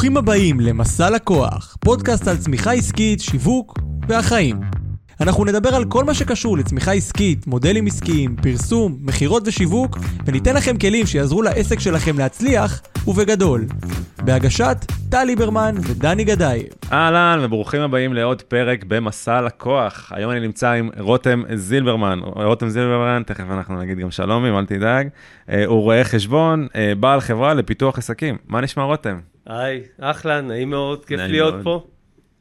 ברוכים הבאים למסע לקוח, פודקאסט על צמיחה עסקית, שיווק והחיים. אנחנו נדבר על כל מה שקשור לצמיחה עסקית, מודלים עסקיים, פרסום, מכירות ושיווק, וניתן לכם כלים שיעזרו לעסק שלכם להצליח, ובגדול. בהגשת טל ליברמן ודני גדאי. אהלן וברוכים הבאים לעוד פרק במסע לקוח. היום אני נמצא עם רותם זילברמן. רותם זילברמן, תכף אנחנו נגיד גם שלום, אם אל תדאג. אה, הוא רואה חשבון, אה, בעל חברה לפיתוח עסקים. מה נשמע רותם? היי, אחלה, נעים מאוד, כיף נעים להיות מאוד. פה.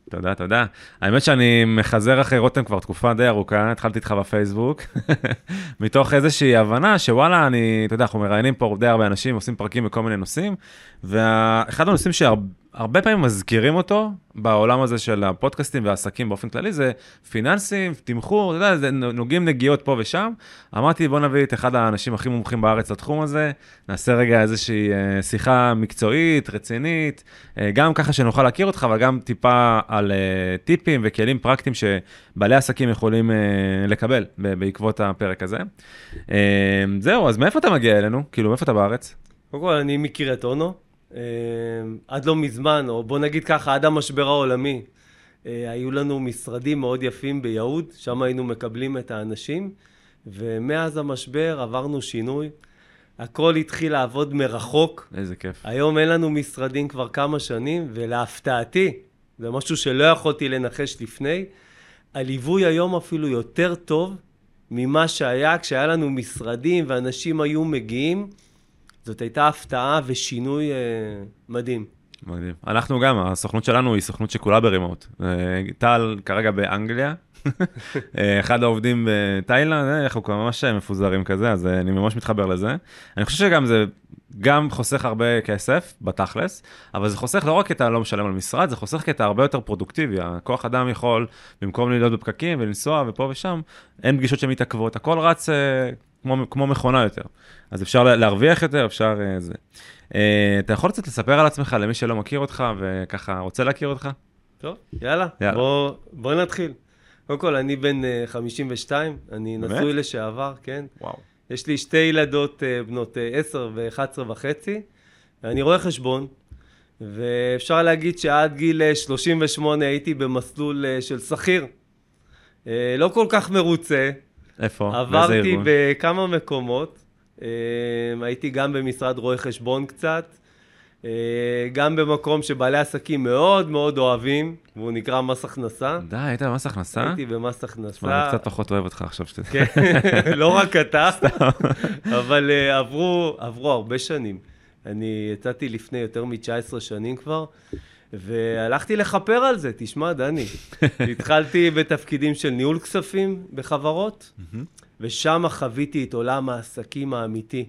תודה, תודה. האמת שאני מחזר אחרי רותם כבר תקופה די ארוכה, התחלתי איתך בפייסבוק, מתוך איזושהי הבנה שוואלה, אני, אתה יודע, אנחנו מראיינים פה די הרבה אנשים, עושים פרקים בכל מיני נושאים, ואחד הנושאים שהרבה פעמים מזכירים אותו בעולם הזה של הפודקאסטים והעסקים באופן כללי, זה פיננסים, תמחור, אתה יודע, נוגעים נגיעות פה ושם. אמרתי, בוא נביא את אחד האנשים הכי מומחים בארץ לתחום הזה, נעשה רגע איזושהי אה, שיחה מקצועית, רצינית, אה, גם ככה שנוכל להכיר אותך, אבל גם טיפה על אה, טיפים וכלים פרקטיים שבעלי עסקים יכולים לקבל בעקבות הפרק הזה. זהו, אז מאיפה אתה מגיע אלינו? כאילו, מאיפה אתה בארץ? קודם כל, אני מקריית אונו. אה, עד לא מזמן, או בוא נגיד ככה, עד המשבר העולמי, אה, היו לנו משרדים מאוד יפים ביהוד, שם היינו מקבלים את האנשים, ומאז המשבר עברנו שינוי. הכל התחיל לעבוד מרחוק. איזה כיף. היום אין לנו משרדים כבר כמה שנים, ולהפתעתי, זה משהו שלא יכולתי לנחש לפני, הליווי היום אפילו יותר טוב ממה שהיה כשהיה לנו משרדים ואנשים היו מגיעים. זאת הייתה הפתעה ושינוי אה, מדהים. מדהים. אנחנו גם, הסוכנות שלנו היא סוכנות שכולה ברימוט. אה, טל כרגע באנגליה, אה, אחד העובדים בתאילנד, אה, אנחנו כבר ממש מפוזרים כזה, אז אני ממש מתחבר לזה. אני חושב שגם זה גם חוסך הרבה כסף, בתכלס, אבל זה חוסך לא רק כי אתה לא משלם על משרד, זה חוסך כי אתה הרבה יותר פרודוקטיבי. הכוח אדם יכול, במקום להיות בפקקים ולנסוע ופה ושם, אין פגישות שמתעכבות, הכל רץ כמו, כמו מכונה יותר. אז אפשר לה- להרוויח יותר, אפשר אה, זה. אה, אתה יכול קצת לספר על עצמך למי שלא מכיר אותך וככה רוצה להכיר אותך? טוב, יאללה, יאללה. בוא, בוא נתחיל. קודם כל, אני בן אה, 52, אני באמת? נשוי לשעבר, כן. וואו. יש לי שתי ילדות אה, בנות אה, 10 ו-11 וחצי, ואני רואה חשבון, ואפשר להגיד שעד גיל אה, 38 הייתי במסלול אה, של שכיר. אה, לא כל כך מרוצה, איפה? עברתי? בכמה מקומות, אה, הייתי גם במשרד רואי חשבון קצת, אה, גם במקום שבעלי עסקים מאוד מאוד אוהבים, והוא נקרא מס הכנסה. די, היית במס הכנסה? הייתי במס תשמע, הכנסה. אני קצת פחות אוהב אותך עכשיו שאתה... כן, לא רק אתה, אבל אה, עברו, עברו הרבה שנים. אני יצאתי לפני יותר מ-19 שנים כבר, והלכתי לכפר על זה, תשמע, דני. התחלתי בתפקידים של ניהול כספים בחברות, ושם חוויתי את עולם העסקים האמיתי.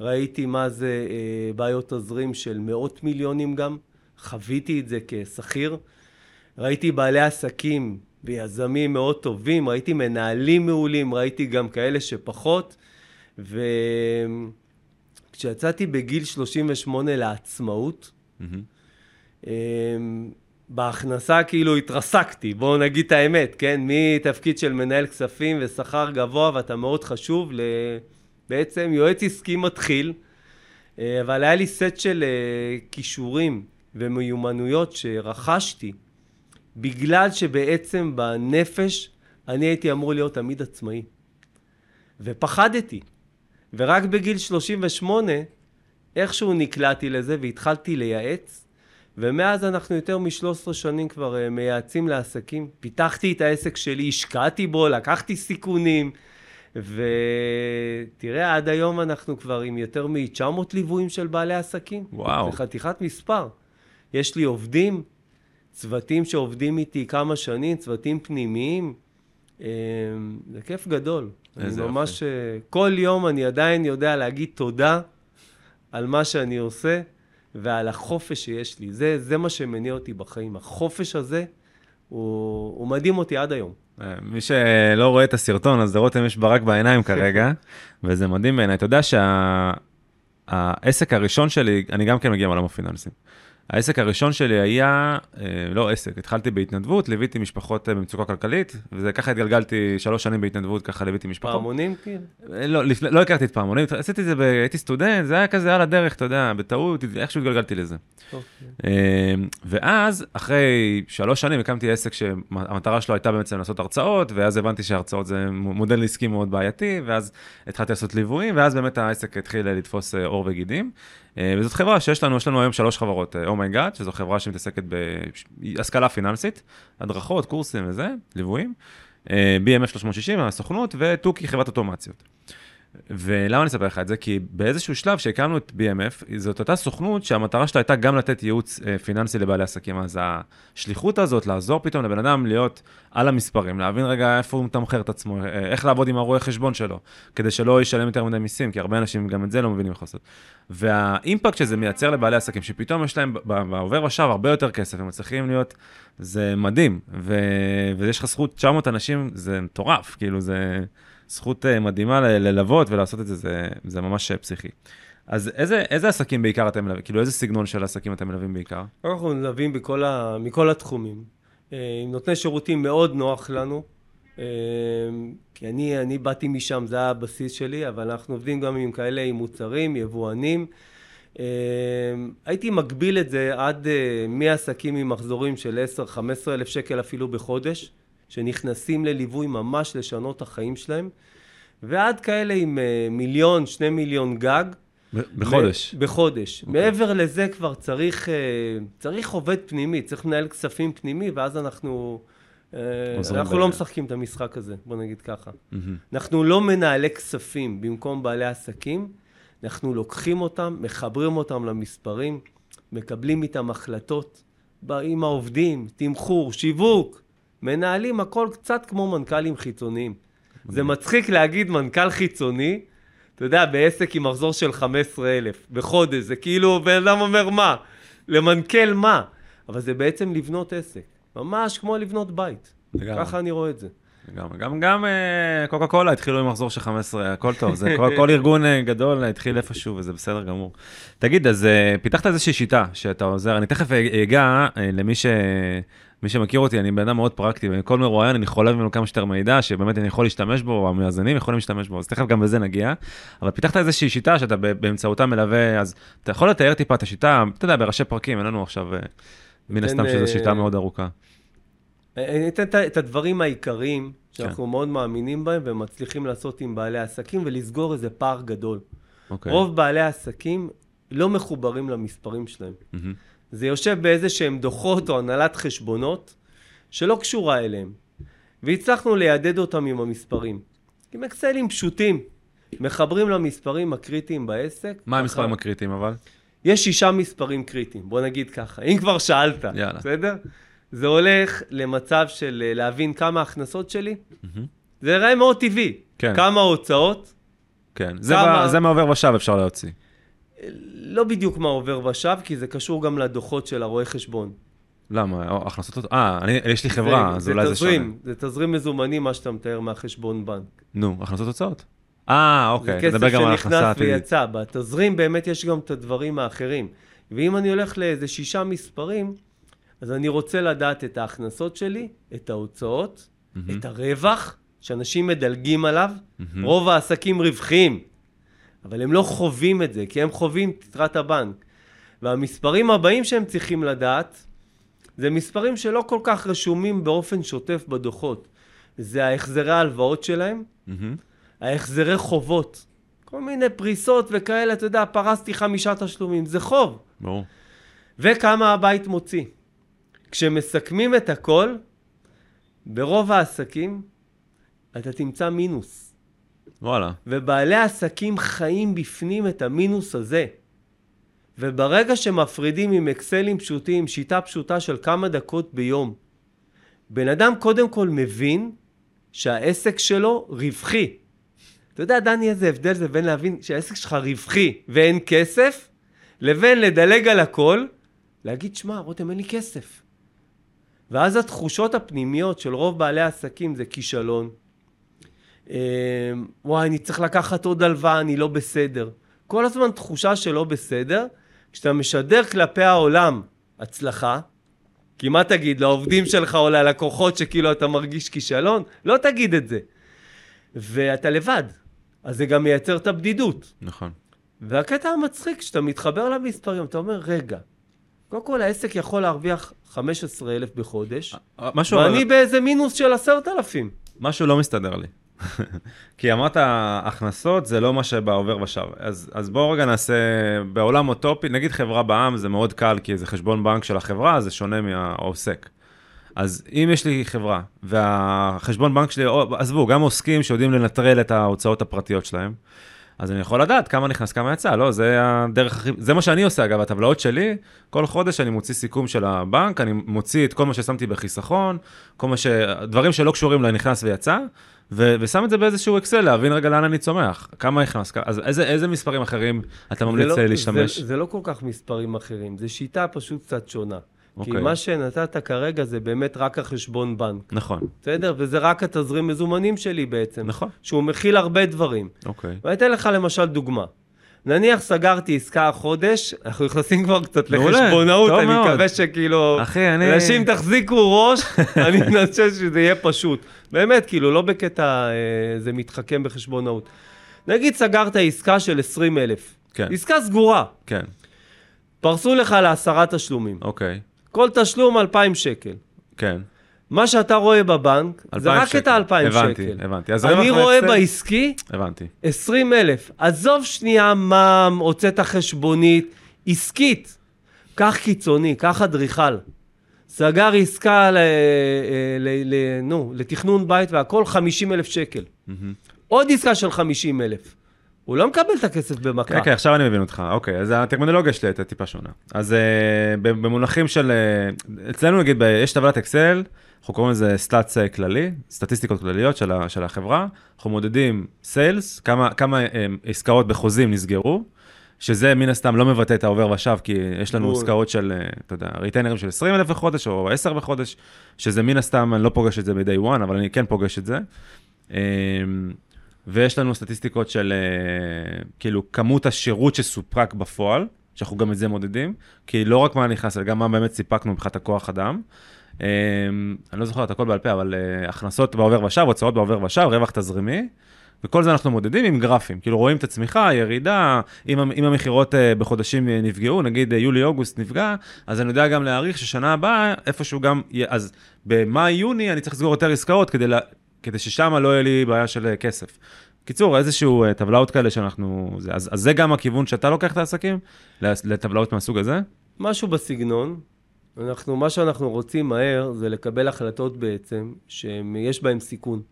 ראיתי מה זה אה, בעיות תזרים של מאות מיליונים גם, חוויתי את זה כשכיר. ראיתי בעלי עסקים ויזמים מאוד טובים, ראיתי מנהלים מעולים, ראיתי גם כאלה שפחות. וכשיצאתי בגיל 38 לעצמאות, מהמם. אמ, בהכנסה כאילו התרסקתי, בואו נגיד את האמת, כן? מתפקיד של מנהל כספים ושכר גבוה ואתה מאוד חשוב, לבעצם יועץ עסקי מתחיל, אה, אבל היה לי סט של אה, כישורים ומיומנויות שרכשתי, בגלל שבעצם בנפש אני הייתי אמור להיות תמיד עצמאי. ופחדתי. ורק בגיל 38 איכשהו נקלעתי לזה והתחלתי לייעץ, ומאז אנחנו יותר מ-13 שנים כבר אה, מייעצים לעסקים. פיתחתי את העסק שלי, השקעתי בו, לקחתי סיכונים, ותראה, עד היום אנחנו כבר עם יותר מ-900 ליוויים של בעלי עסקים. וואו. זה חתיכת מספר. יש לי עובדים, צוותים שעובדים איתי כמה שנים, צוותים פנימיים. אה, זה כיף גדול. איזה אני ממש... אה, כל יום אני עדיין יודע להגיד תודה על מה שאני עושה ועל החופש שיש לי. זה, זה מה שמניע אותי בחיים. החופש הזה, הוא, הוא מדהים אותי עד היום. אה, מי שלא רואה את הסרטון, אז לרותם יש ברק בעיניים כרגע, וזה מדהים בעיניי. אתה יודע שהעסק הראשון שלי, אני גם כן מגיע מעולם הפיננסים. העסק הראשון שלי היה, אה, לא עסק, התחלתי בהתנדבות, ליוויתי משפחות אה, במצוקה כלכלית, וזה ככה התגלגלתי שלוש שנים בהתנדבות, ככה ליוויתי משפחות. פעמונים כאילו? אה, לא, לפני- לא הכרתי את פעמונים, עשיתי את זה, ב- הייתי סטודנט, זה היה כזה על הדרך, אתה יודע, בטעות, איכשהו התגלגלתי לזה. אוקיי. אה, ואז, אחרי שלוש שנים, הקמתי עסק שהמטרה שלו הייתה בעצם לעשות הרצאות, ואז הבנתי שהרצאות זה מודל עסקי מאוד בעייתי, ואז התחלתי לעשות ליוויים, ואז באמת העסק התחיל לתפוס אה, עור וגידים. אה, וזאת חברה שיש לנו, יש לנו היום שלוש חברות, oh my god, שזו חברה שמתעסקת בהשכלה פיננסית, הדרכות, קורסים וזה, ליוויים. אה, BMF 360, הסוכנות, ותוכי, חברת אוטומציות. ולמה אני אספר לך את זה? כי באיזשהו שלב שהקמנו את BMF, זאת אותה סוכנות שהמטרה שלה הייתה גם לתת ייעוץ אה, פיננסי לבעלי עסקים. אז השליחות הזאת, לעזור פתאום לבן אדם להיות על המספרים, להבין רגע איפה הוא מתמחר את עצמו, אה, איך לעבוד עם הרואה חשבון שלו, כדי שלא ישלם יותר מדי מיסים, כי הרבה אנשים גם את זה לא מבינים איך לעשות. והאימפקט שזה מייצר לבעלי עסקים, שפתאום יש להם בעובר ושב הרבה יותר כסף, הם מצליחים להיות, זה מדהים. ו... ויש לך זכות 900 אנשים, זה מטורף, כאילו זה... זכות אה, מדהימה ללוות ולעשות את זה, זה, זה ממש אה, פסיכי. אז איזה, איזה עסקים בעיקר אתם מלווים? כאילו, איזה סגנון של עסקים אתם מלווים בעיקר? אנחנו מלווים בכל ה... מכל התחומים. אה, עם נותני שירותים מאוד נוח לנו, כי אני, אני באתי משם, זה היה הבסיס שלי, אבל אנחנו עובדים גם עם כאלה, עם מוצרים, יבואנים. הייתי מגביל את זה עד מעסקים עם מחזורים של 10-15 אלף שקל אפילו בחודש, שנכנסים לליווי ממש לשנות את החיים שלהם, ועד כאלה עם אה, מיליון, שני מיליון גג. בחודש. בחודש. אוקיי. מעבר לזה כבר צריך, אה, צריך עובד פנימי, צריך לנהל כספים פנימי, ואז אנחנו... אה, אנחנו ב- לא משחקים את המשחק הזה, בוא נגיד ככה. מהמם. אנחנו לא מנהלי כספים במקום בעלי עסקים, אנחנו לוקחים אותם, מחברים אותם למספרים, מקבלים איתם החלטות עם העובדים, תמחור, שיווק, מנהלים הכל קצת כמו מנכ"לים חיצוניים. זה מצחיק להגיד מנכ"ל חיצוני, אתה יודע, בעסק עם מחזור של 15,000 בחודש, זה כאילו, בן אדם אומר מה? למנכ"ל מה? אבל זה בעצם לבנות עסק, ממש כמו לבנות בית. לגמרי. ככה אני רואה את זה. גם, גם, גם אה, קוקה קולה התחילו עם מחזור של 15, הכל טוב, זה כל, כל ארגון אה, גדול התחיל איפשהו וזה בסדר גמור. תגיד, אז אה, פיתחת איזושהי שיטה שאתה עוזר, אני תכף אגע אה, למי ש... מי שמכיר אותי, אני בן אדם מאוד פרקטי, וכל מרואיין אני חולב ממנו כמה שיותר מידע, שבאמת אני יכול להשתמש בו, המאזינים יכולים להשתמש בו, אז תכף גם בזה נגיע. אבל פיתחת איזושהי שיטה שאתה באמצעותה מלווה, אז אתה יכול לתאר טיפה את השיטה, אתה יודע, בראשי פרקים, אין לנו עכשיו, אה, מן תן, הסתם שזו אה, שיטה מאוד ארוכה. אני אתן את הדברים העיקריים שאנחנו כן. מאוד מאמינים בהם ומצליחים לעשות עם בעלי עסקים ולסגור איזה פער גדול. אוקיי. רוב בעלי העסקים לא מחוברים למספרים שלהם. זה יושב באיזה שהם דוחות או הנהלת חשבונות שלא קשורה אליהם. והצלחנו לידד אותם עם המספרים. עם אקסלים פשוטים. מחברים למספרים הקריטיים בעסק. מה המספרים ככה- הקריטיים אבל? יש שישה מספרים קריטיים, בוא נגיד ככה. אם כבר שאלת, יאללה. בסדר? זה הולך למצב של אה, להבין כמה ההכנסות שלי. זה יראה מאוד טבעי. כן. כמה ההוצאות, כן, זה, כמה- מה, זה מעובר ושב אפשר להוציא. לא בדיוק מה עובר ושב, כי זה קשור גם לדוחות של הרואה חשבון. למה? הכנסות... אה, אני, יש לי חברה, אז אולי זה שונה. תזרים, זה תזרים מזומנים, מה שאתה מתאר מהחשבון בנק. נו, הכנסות הוצאות. אה, אוקיי, זה כסף גם על הכנסה שנכנס עתידית. ויצא. בתזרים באמת יש גם את הדברים האחרים. ואם אני הולך לאיזה שישה מספרים, אז אני רוצה לדעת את ההכנסות שלי, את ההוצאות, מהמם. את הרווח, שאנשים מדלגים עליו. מהמם. רוב העסקים רווחיים, אבל הם לא חווים את זה, כי הם חווים את יתרת הבנק. והמספרים הבאים שהם צריכים לדעת, זה מספרים שלא כל כך רשומים באופן שוטף בדוחות. זה ההחזרי ההלוואות שלהם, מהמם. ההחזרי חובות. כל מיני פריסות וכאלה, אתה יודע, פרסתי חמישה תשלומים, זה חוב. ברור. וכמה הבית מוציא. כשמסכמים את הכל, ברוב העסקים אתה תמצא מינוס. וואלה. ובעלי העסקים חיים בפנים את המינוס הזה. וברגע שמפרידים עם אקסלים פשוטים, שיטה פשוטה של כמה דקות ביום, בן אדם קודם כל מבין שהעסק שלו רווחי. אתה יודע, דני, איזה הבדל זה בין להבין שהעסק שלך רווחי ואין כסף, לבין לדלג על הכל, להגיד, שמע, רותם, אין לי כסף. ואז התחושות הפנימיות של רוב בעלי העסקים זה כישלון. אה, וואי, אני צריך לקחת עוד הלוואה, אני לא בסדר. כל הזמן תחושה של לא בסדר. כשאתה משדר כלפי העולם הצלחה, כי מה תגיד לעובדים שלך או ללקוחות שכאילו אתה מרגיש כישלון? לא תגיד את זה. ואתה לבד, אז זה גם מייצר את הבדידות. נכון. והקטע המצחיק, כשאתה מתחבר למספרים, אתה אומר, רגע, קודם כל העסק יכול להרוויח 15,000 בחודש, משהו, ואני באיזה מינוס של 10,000. משהו לא מסתדר לי. כי אמרת, הכנסות זה לא מה שבעובר ושב. אז, אז בואו רגע נעשה, בעולם אוטופי, נגיד חברה בעם, זה מאוד קל, כי זה חשבון בנק של החברה, זה שונה מהעוסק. אז אם יש לי חברה, והחשבון בנק שלי, עזבו, גם עוסקים שיודעים לנטרל את ההוצאות הפרטיות שלהם, אז אני יכול לדעת כמה נכנס, כמה יצא, לא, זה הדרך הכי, זה מה שאני עושה, אגב, הטבלאות שלי, כל חודש אני מוציא סיכום של הבנק, אני מוציא את כל מה ששמתי בחיסכון, כל מה ש... דברים שלא קשורים לנכנס ויצא, ו- ושם את זה באיזשהו אקסל, להבין רגע לאן אני צומח, כמה נכנס, אז איזה, איזה מספרים אחרים אתה ממליץ לא, להשתמש? זה, זה לא כל כך מספרים אחרים, זו שיטה פשוט קצת שונה. Okay. כי אוקיי. מה שנתת כרגע זה באמת רק החשבון בנק. נכון. בסדר? וזה רק התזרים מזומנים שלי בעצם. נכון. שהוא מכיל הרבה דברים. אוקיי. ואני אתן לך למשל דוגמה. נניח סגרתי עסקה החודש, אנחנו נכנסים כבר קצת לחשבונאות, אני מאוד. מקווה שכאילו... אחי, אני... אנשים תחזיקו ראש, אני מנסה שזה יהיה פשוט. באמת, כאילו, לא בקטע אה, זה מתחכם בחשבונאות. נגיד סגרת עסקה של 20 אלף. כן. עסקה סגורה. כן, פרסו לך לעשרה תשלומים. אוקיי, כל תשלום 2,000 שקל. כן. מה שאתה רואה בבנק, זה 2,000 רק את שקל. ה-2,000 שקל. הבנתי, הבנתי. אז אני רואה והפסד- בעסקי הבנתי. 20 אלף. עזוב שנייה מע"מ, הוצאת חשבונית, עסקית. קח קיצוני, קח אדריכל. סגר עסקה ל, ל, ל, נו, לתכנון בית והכל 50 אלף שקל. מהמם. עוד עסקה של 50 אלף. הוא לא מקבל את הכסף במכה. כן, כן, עכשיו אני מבין אותך. אוקיי, אז הטרמינולוגיה שלי הייתה טיפה שונה. אז ב- במונחים של... אה, אצלנו נגיד, ב- יש טבלת אקסל, אנחנו קוראים לזה סטאצ אה, כללי, סטטיסטיקות כלליות של, ה- של החברה. אנחנו מודדים סיילס, כמה, כמה אה, עסקאות בחוזים נסגרו, שזה מן הסתם לא מבטא את העובר ושב, כי יש לנו בול. עסקאות של, אתה יודע, ריטיינרים של 20 אלף בחודש, או 10 בחודש, שזה מן הסתם, אני לא פוגש את זה ב-day one, אבל אני כן פוגש את זה. אה, ויש לנו סטטיסטיקות של אה, כאילו כמות השירות שסופק בפועל, שאנחנו גם את זה מודדים, כי לא רק מה נכנס, אלא גם מה באמת סיפקנו מבחינת הכוח אדם. אה, אני לא זוכר את הכל בעל פה, אבל אה, הכנסות בעובר ושב, הוצאות בעובר ושב, רווח תזרימי, וכל זה אנחנו מודדים עם גרפים, כאילו רואים את הצמיחה, ירידה, אם, אם המכירות אה, בחודשים נפגעו, נגיד אה, יולי-אוגוסט נפגע, אז אני יודע גם להעריך ששנה הבאה, איפשהו גם, אז במאי-יוני אני צריך לסגור יותר עסקאות כדי, לה, כדי ששם לא יהיה לי בעיה של אה, כסף. קיצור, איזשהו אה, טבלאות כאלה שאנחנו... אז, אז זה גם הכיוון שאתה לוקח את העסקים? לטבלאות מהסוג הזה? משהו בסגנון. אנחנו, מה שאנחנו רוצים מהר זה לקבל החלטות בעצם שיש בהן סיכון.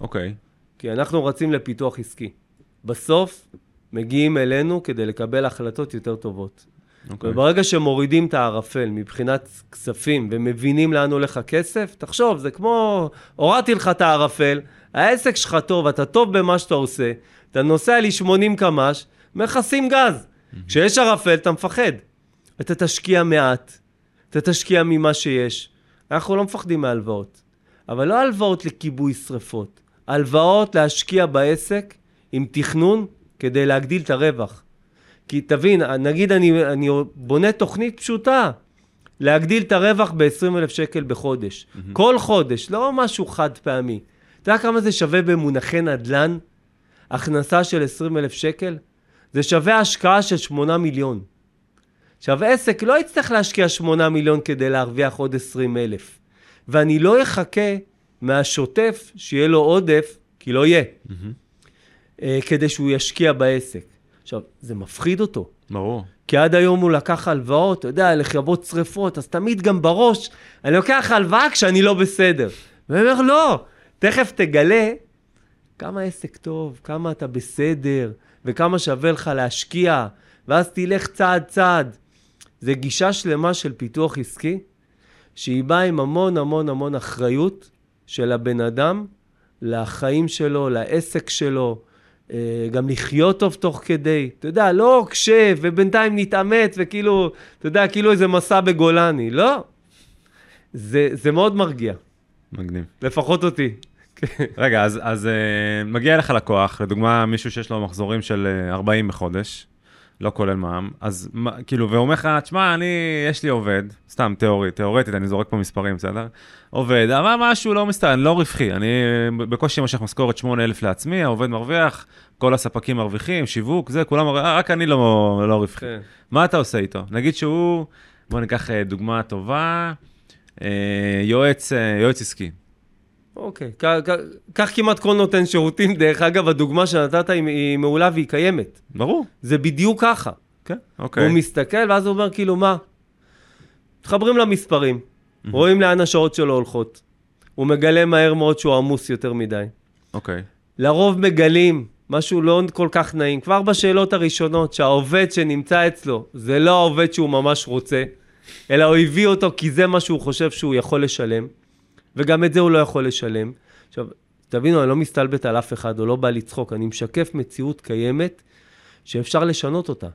אוקיי. כי אנחנו רצים לפיתוח עסקי. בסוף מגיעים אלינו כדי לקבל החלטות יותר טובות. אוקיי. וברגע שמורידים את הערפל מבחינת כספים ומבינים לאן הולך הכסף, תחשוב, זה כמו, הורדתי לך את הערפל, העסק שלך טוב, אתה טוב במה שאתה עושה, אתה נוסע לי 80 קמ"ש, מכסים גז. כשיש ערפל אתה מפחד. אתה תשקיע מעט, אתה תשקיע ממה שיש. אנחנו לא מפחדים מהלוואות, אבל לא הלוואות לכיבוי שרפות, הלוואות להשקיע בעסק עם תכנון כדי להגדיל את הרווח. כי תבין, נגיד אני, אני בונה תוכנית פשוטה, להגדיל את הרווח ב-20,000 שקל בחודש. Mm-hmm. כל חודש, לא משהו חד פעמי. אתה יודע כמה זה שווה במונחי נדל"ן? הכנסה של 20,000 שקל? זה שווה השקעה של 8 מיליון. עכשיו, עסק לא יצטרך להשקיע 8 מיליון כדי להרוויח עוד 20,000. ואני לא אחכה מהשוטף שיהיה לו עודף, כי לא יהיה, אה, כדי שהוא ישקיע בעסק. עכשיו, זה מפחיד אותו. ברור. כי עד היום הוא לקח הלוואות, אתה יודע, לכבות שרפות, אז תמיד גם בראש, אני לוקח הלוואה כשאני לא בסדר. ואני אומר, לא, תכף תגלה כמה עסק טוב, כמה אתה בסדר, וכמה שווה לך להשקיע, ואז תלך צעד צעד. זה גישה שלמה של פיתוח עסקי, שהיא באה עם המון המון המון אחריות של הבן אדם לחיים שלו, לעסק שלו, גם לחיות טוב תוך כדי. אתה יודע, לא עוקשב ובינתיים נתעמת וכאילו, אתה יודע, כאילו איזה מסע בגולני. לא. זה, זה מאוד מרגיע, מגניב. לפחות אותי. רגע, אז, אז uh, מגיע אליך לקוח, לדוגמה מישהו שיש לו מחזורים של uh, 40 בחודש, לא כולל מע"מ, אז מה- כאילו, והוא אומר לך, תשמע, אני, יש לי עובד, סתם תיאורית, תיאורטית, אני זורק פה מספרים, בסדר? עובד, אבל משהו לא מסתכל, אני לא רווחי, אני בקושי מושך משכורת 8,000 לעצמי, העובד מרוויח, כל הספקים מרוויחים, שיווק, זה, כולם מרוויחים, רק אני לא, לא רווחי. כן. מה אתה עושה איתו? נגיד שהוא, בוא ניקח אה, דוגמה טובה, אה, יועץ, אה, יועץ עסקי. אוקיי, קח כמעט כל נותן שירותים, דרך אגב, הדוגמה שנתת היא, היא מעולה והיא קיימת. ברור, זה בדיוק ככה. כן, הוא אוקיי. מסתכל, ואז הוא אומר, כאילו, מה? מתחברים למספרים, רואים לאן השעות שלו הולכות. הוא מגלה מהר מאוד שהוא עמוס יותר מדי. אוקיי. לרוב מגלים משהו לא כל כך נעים, כבר בשאלות הראשונות, שהעובד שנמצא אצלו, זה לא העובד שהוא ממש רוצה, אלא הוא הביא אותו כי זה מה שהוא חושב שהוא יכול לשלם, וגם את זה הוא לא יכול לשלם. עכשיו, תבינו, אני לא מסתלבט על אף אחד, או לא בא לצחוק, אני משקף מציאות קיימת שאפשר לשנות אותה.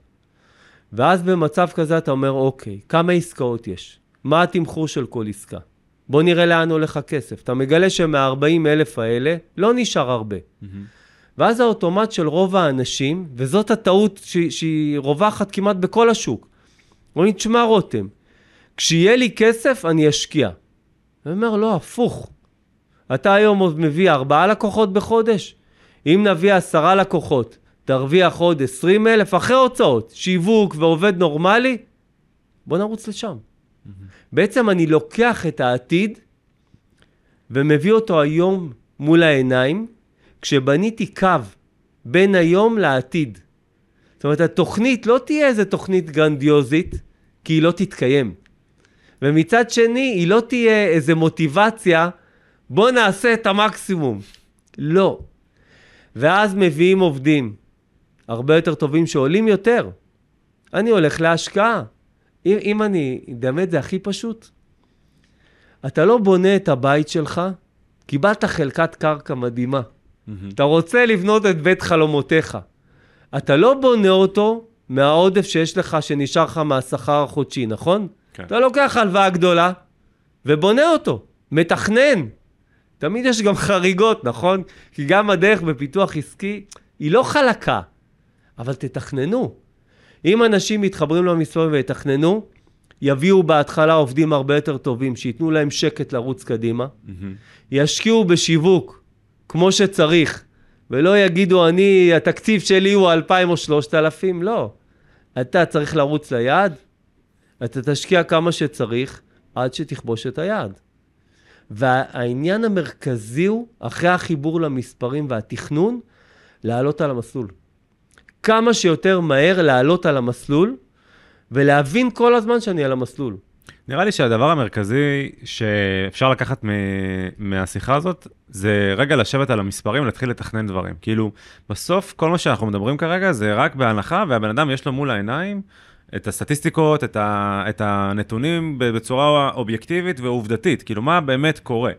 ואז במצב כזה אתה אומר, אוקיי, כמה עסקאות יש? מה התמחור של כל עסקה? בוא נראה לאן הולך הכסף. אתה מגלה שמה-40 אלף האלה לא נשאר הרבה. ואז האוטומט של רוב האנשים, וזאת הטעות ש- שהיא רווחת כמעט בכל השוק, אומרים, תשמע רותם, כשיהיה לי כסף אני אשקיע. אני אומר, לא, הפוך. אתה היום עוד מביא ארבעה לקוחות בחודש? אם נביא עשרה לקוחות, תרוויח עוד עשרים אלף אחרי הוצאות, שיווק ועובד נורמלי, בוא נרוץ לשם. בעצם אני לוקח את העתיד ומביא אותו היום מול העיניים, כשבניתי קו בין היום לעתיד. זאת אומרת, התוכנית לא תהיה איזה תוכנית גרנדיוזית, כי היא לא תתקיים. ומצד שני, היא לא תהיה איזה מוטיבציה, בוא נעשה את המקסימום. לא. ואז מביאים עובדים הרבה יותר טובים שעולים יותר. אני הולך להשקעה. אם, אם אני, באמת זה הכי פשוט. אתה לא בונה את הבית שלך, קיבלת חלקת קרקע מדהימה. אתה רוצה לבנות את בית חלומותיך. אתה לא בונה אותו מהעודף שיש לך, שנשאר לך מהשכר החודשי, נכון? כן. אתה לוקח הלוואה גדולה ובונה אותו, מתכנן. תמיד יש גם חריגות, נכון? כי גם הדרך בפיתוח עסקי היא לא חלקה, אבל תתכננו. אם אנשים מתחברים למספרים ויתכננו, יביאו בהתחלה עובדים הרבה יותר טובים, שייתנו להם שקט לרוץ קדימה, ישקיעו בשיווק כמו שצריך, ולא יגידו, אני, התקציב שלי הוא 2,000 או 3,000, לא. אתה צריך לרוץ ליעד, אתה תשקיע כמה שצריך עד שתכבוש את היעד. והעניין המרכזי הוא, אחרי החיבור למספרים והתכנון, לעלות על המסלול. כמה שיותר מהר לעלות על המסלול, ולהבין כל הזמן שאני על המסלול. נראה לי שהדבר המרכזי שאפשר לקחת מ- מהשיחה הזאת, זה רגע לשבת על המספרים ולהתחיל לתכנן דברים. כאילו, בסוף כל מה שאנחנו מדברים כרגע זה רק בהנחה, והבן אדם יש לו מול העיניים את הסטטיסטיקות, את, ה- את הנתונים בצורה אובייקטיבית ועובדתית, כאילו, מה באמת קורה.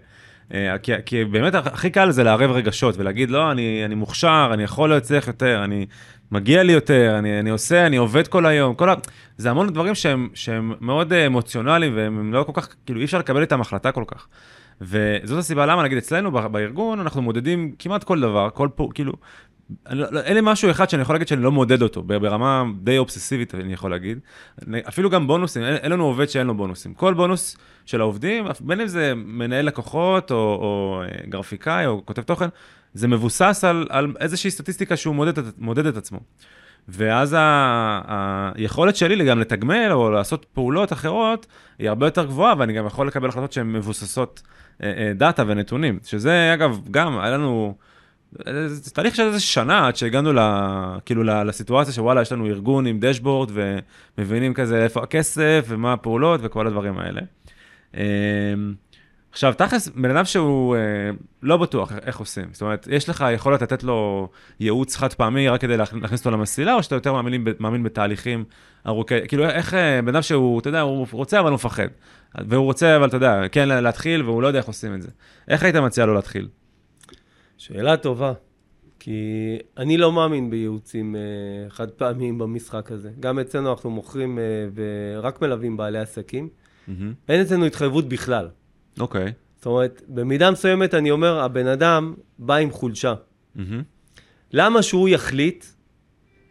אה, כי, כי באמת הכי קל זה לערב רגשות ולהגיד, לא, אני, אני מוכשר, אני יכול להצליח יותר, אני, מגיע לי יותר, אני, אני עושה, אני עובד כל היום, כל ה... זה המון דברים שהם, שהם מאוד אה, אמוציונליים והם לא כל כך, כאילו אי אפשר לקבל איתם החלטה כל כך. וזאת הסיבה למה, נגיד אצלנו בארגון, אנחנו מודדים כמעט כל דבר, כל פה, כאילו, לא- לא- אין לי משהו אחד שאני יכול להגיד שאני לא מודד אותו, ברמה די אובססיבית, אני יכול להגיד. אפילו גם בונוסים, אין, לנו עובד שאין לו בונוסים. כל בונוס של העובדים, בין אם זה מנהל לקוחות, או, או אה, גרפיקאי, או כותב תוכן, זה מבוסס על, על איזושהי סטטיסטיקה שהוא מודד, מודד את עצמו. ואז ה- היכולת שלי גם לתגמל או לעשות פעולות אחרות היא הרבה יותר גבוהה, ואני גם יכול לקבל החלטות שהן מבוססות אה, אה, דאטה ונתונים, שזה אגב, גם היה לנו, זה תהליך של איזה שנה עד שהגענו ל, כאילו ל, לסיטואציה שוואלה, יש לנו ארגון עם דשבורד ומבינים כזה איפה הכסף ומה הפעולות וכל הדברים האלה. אה, עכשיו, תכלס, בן אדם שהוא אה, לא בטוח איך עושים, זאת אומרת, יש לך יכולת לתת לו ייעוץ חד פעמי רק כדי להכ- להכניס אותו למסילה, או שאתה יותר מאמין, מאמין בתהליכים ארוכי, כאילו, איך אה, בן אדם שהוא, אתה יודע, הוא רוצה אבל הוא מפחד, והוא רוצה, אבל אתה יודע, כן להתחיל, והוא לא יודע איך עושים את זה. איך היית מציע לו להתחיל? שאלה טובה, כי אני לא מאמין בייעוצים אה, חד פעמיים במשחק הזה. גם אצלנו אנחנו מוכרים אה, ורק מלווים בעלי עסקים. אין אצלנו התחייבות בכלל. אוקיי. זאת אומרת, במידה מסוימת אני אומר, הבן אדם בא עם חולשה. למה שהוא יחליט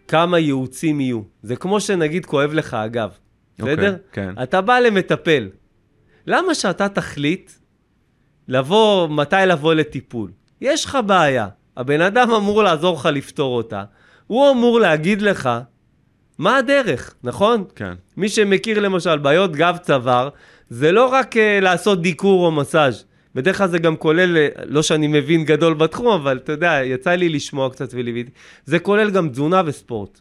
כמה ייעוצים יהיו. זה כמו שנגיד כואב לך הגב, אוקיי, בסדר? כן. אתה בא למטפל. למה שאתה תחליט לבוא, מתי לבוא לטיפול? יש לך בעיה, הבן אדם אמור לעזור לך לפתור אותה, הוא אמור להגיד לך מה הדרך, נכון? כן. מי שמכיר למשל בעיות גב צוואר, זה לא רק uh, לעשות דיקור או מסאז'. בדרך כלל זה גם כולל, אה, לא שאני מבין גדול בתחום, אבל אתה יודע, יצא לי לשמוע קצת וליוויתי. זה כולל גם תזונה וספורט.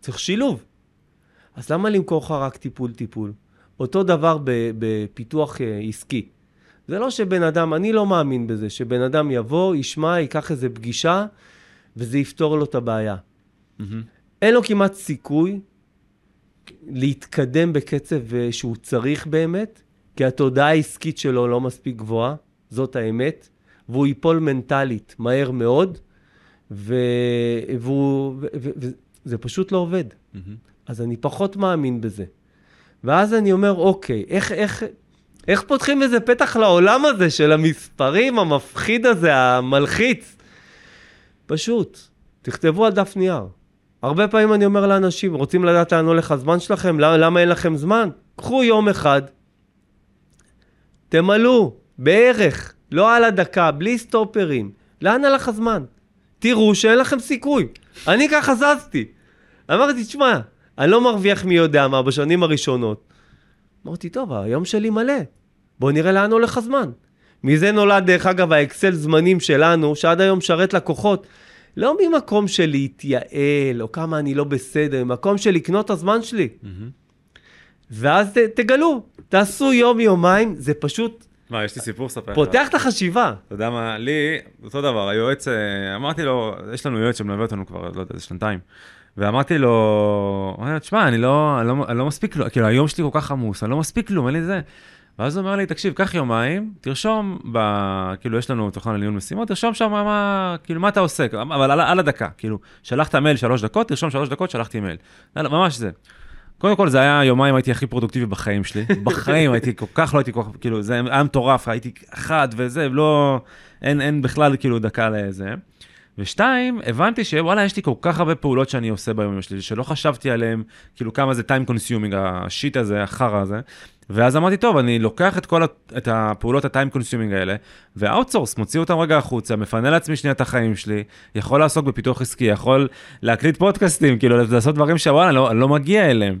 צריך שילוב. אז למה למכור לך רק טיפול-טיפול? אותו דבר בפיתוח uh, עסקי. זה לא שבן אדם, אני לא מאמין בזה, שבן אדם יבוא, ישמע, ייקח איזה פגישה, וזה יפתור לו את הבעיה. מהמם. אין לו כמעט סיכוי להתקדם בקצב אה, שהוא צריך באמת, כי התודעה העסקית שלו לא מספיק גבוהה, זאת האמת, והוא ייפול מנטלית מהר מאוד, ו... והוא... ו... ו... וזה פשוט לא עובד. מהמם. אז אני פחות מאמין בזה. ואז אני אומר, אוקיי, איך, איך, איך פותחים איזה פתח לעולם הזה של המספרים המפחיד הזה, המלחיץ? פשוט, תכתבו על דף נייר. הרבה פעמים אני אומר לאנשים, רוצים לדעת לאן הולך הזמן שלכם? למה, למה אין לכם זמן? קחו יום אחד, תמלאו, בערך, לא על הדקה, בלי סטופרים. לאן הלך הזמן? תראו שאין לכם סיכוי. אני ככה זזתי. אמרתי, תשמע, אני לא מרוויח מי יודע מה בשנים הראשונות. אמרתי, טוב, היום שלי מלא. בוא נראה לאן הולך הזמן. מזה נולד, דרך אגב, האקסל זמנים שלנו, שעד היום משרת לקוחות. לא ממקום של להתייעל, או כמה אני לא בסדר, ממקום של לקנות את הזמן שלי. מהמם. ואז ת, תגלו, תעשו יום-יומיים, זה פשוט מה, יש לי סיפור לספר לך. פותח את החשיבה. אתה יודע מה, לי, אותו דבר, היועץ, אה, אמרתי לו, יש לנו יועץ שמלווה אותנו כבר, לא יודע, איזה שנתיים. ואמרתי לו, אמרתי לו, תשמע, אני לא, אני, לא, אני לא מספיק, לו, כאילו, היום שלי כל כך עמוס, אני לא מספיק כלום, אין לי זה. ואז הוא אומר לי, תקשיב, קח יומיים, תרשום, ב, כאילו, יש לנו תוכן לניהול משימות, תרשום שם מה, כאילו, מה אתה עושה, אבל על, על הדקה, כאילו, שלחת מייל שלוש דקות, תרשום שלוש דקות, שלחתי מייל. ממש זה. קודם כל, זה היה יומיים, הייתי הכי פרודוקטיבי בחיים שלי. בחיים הייתי כל כך, לא הייתי כל כך, כאילו, זה היה מטורף, הייתי חד וזה, לא, אין, אין בכלל כאילו דקה לזה. ושתיים, הבנתי שוואלה, יש לי כל כך הרבה פעולות שאני עושה ביום שלי, שלא חשבתי עליהן, כאילו כמה זה time consuming, השיט הזה, החרא הזה. ואז אמרתי, טוב, אני לוקח את כל את הפעולות ה-time consuming האלה, ו outsource, מוציא אותם רגע החוצה, מפנה לעצמי שנייה את החיים שלי, יכול לעסוק בפיתוח עסקי, יכול להקליט פודקאסטים, כאילו, לעשות דברים שוואלה, לא, לא מגיע אליהם.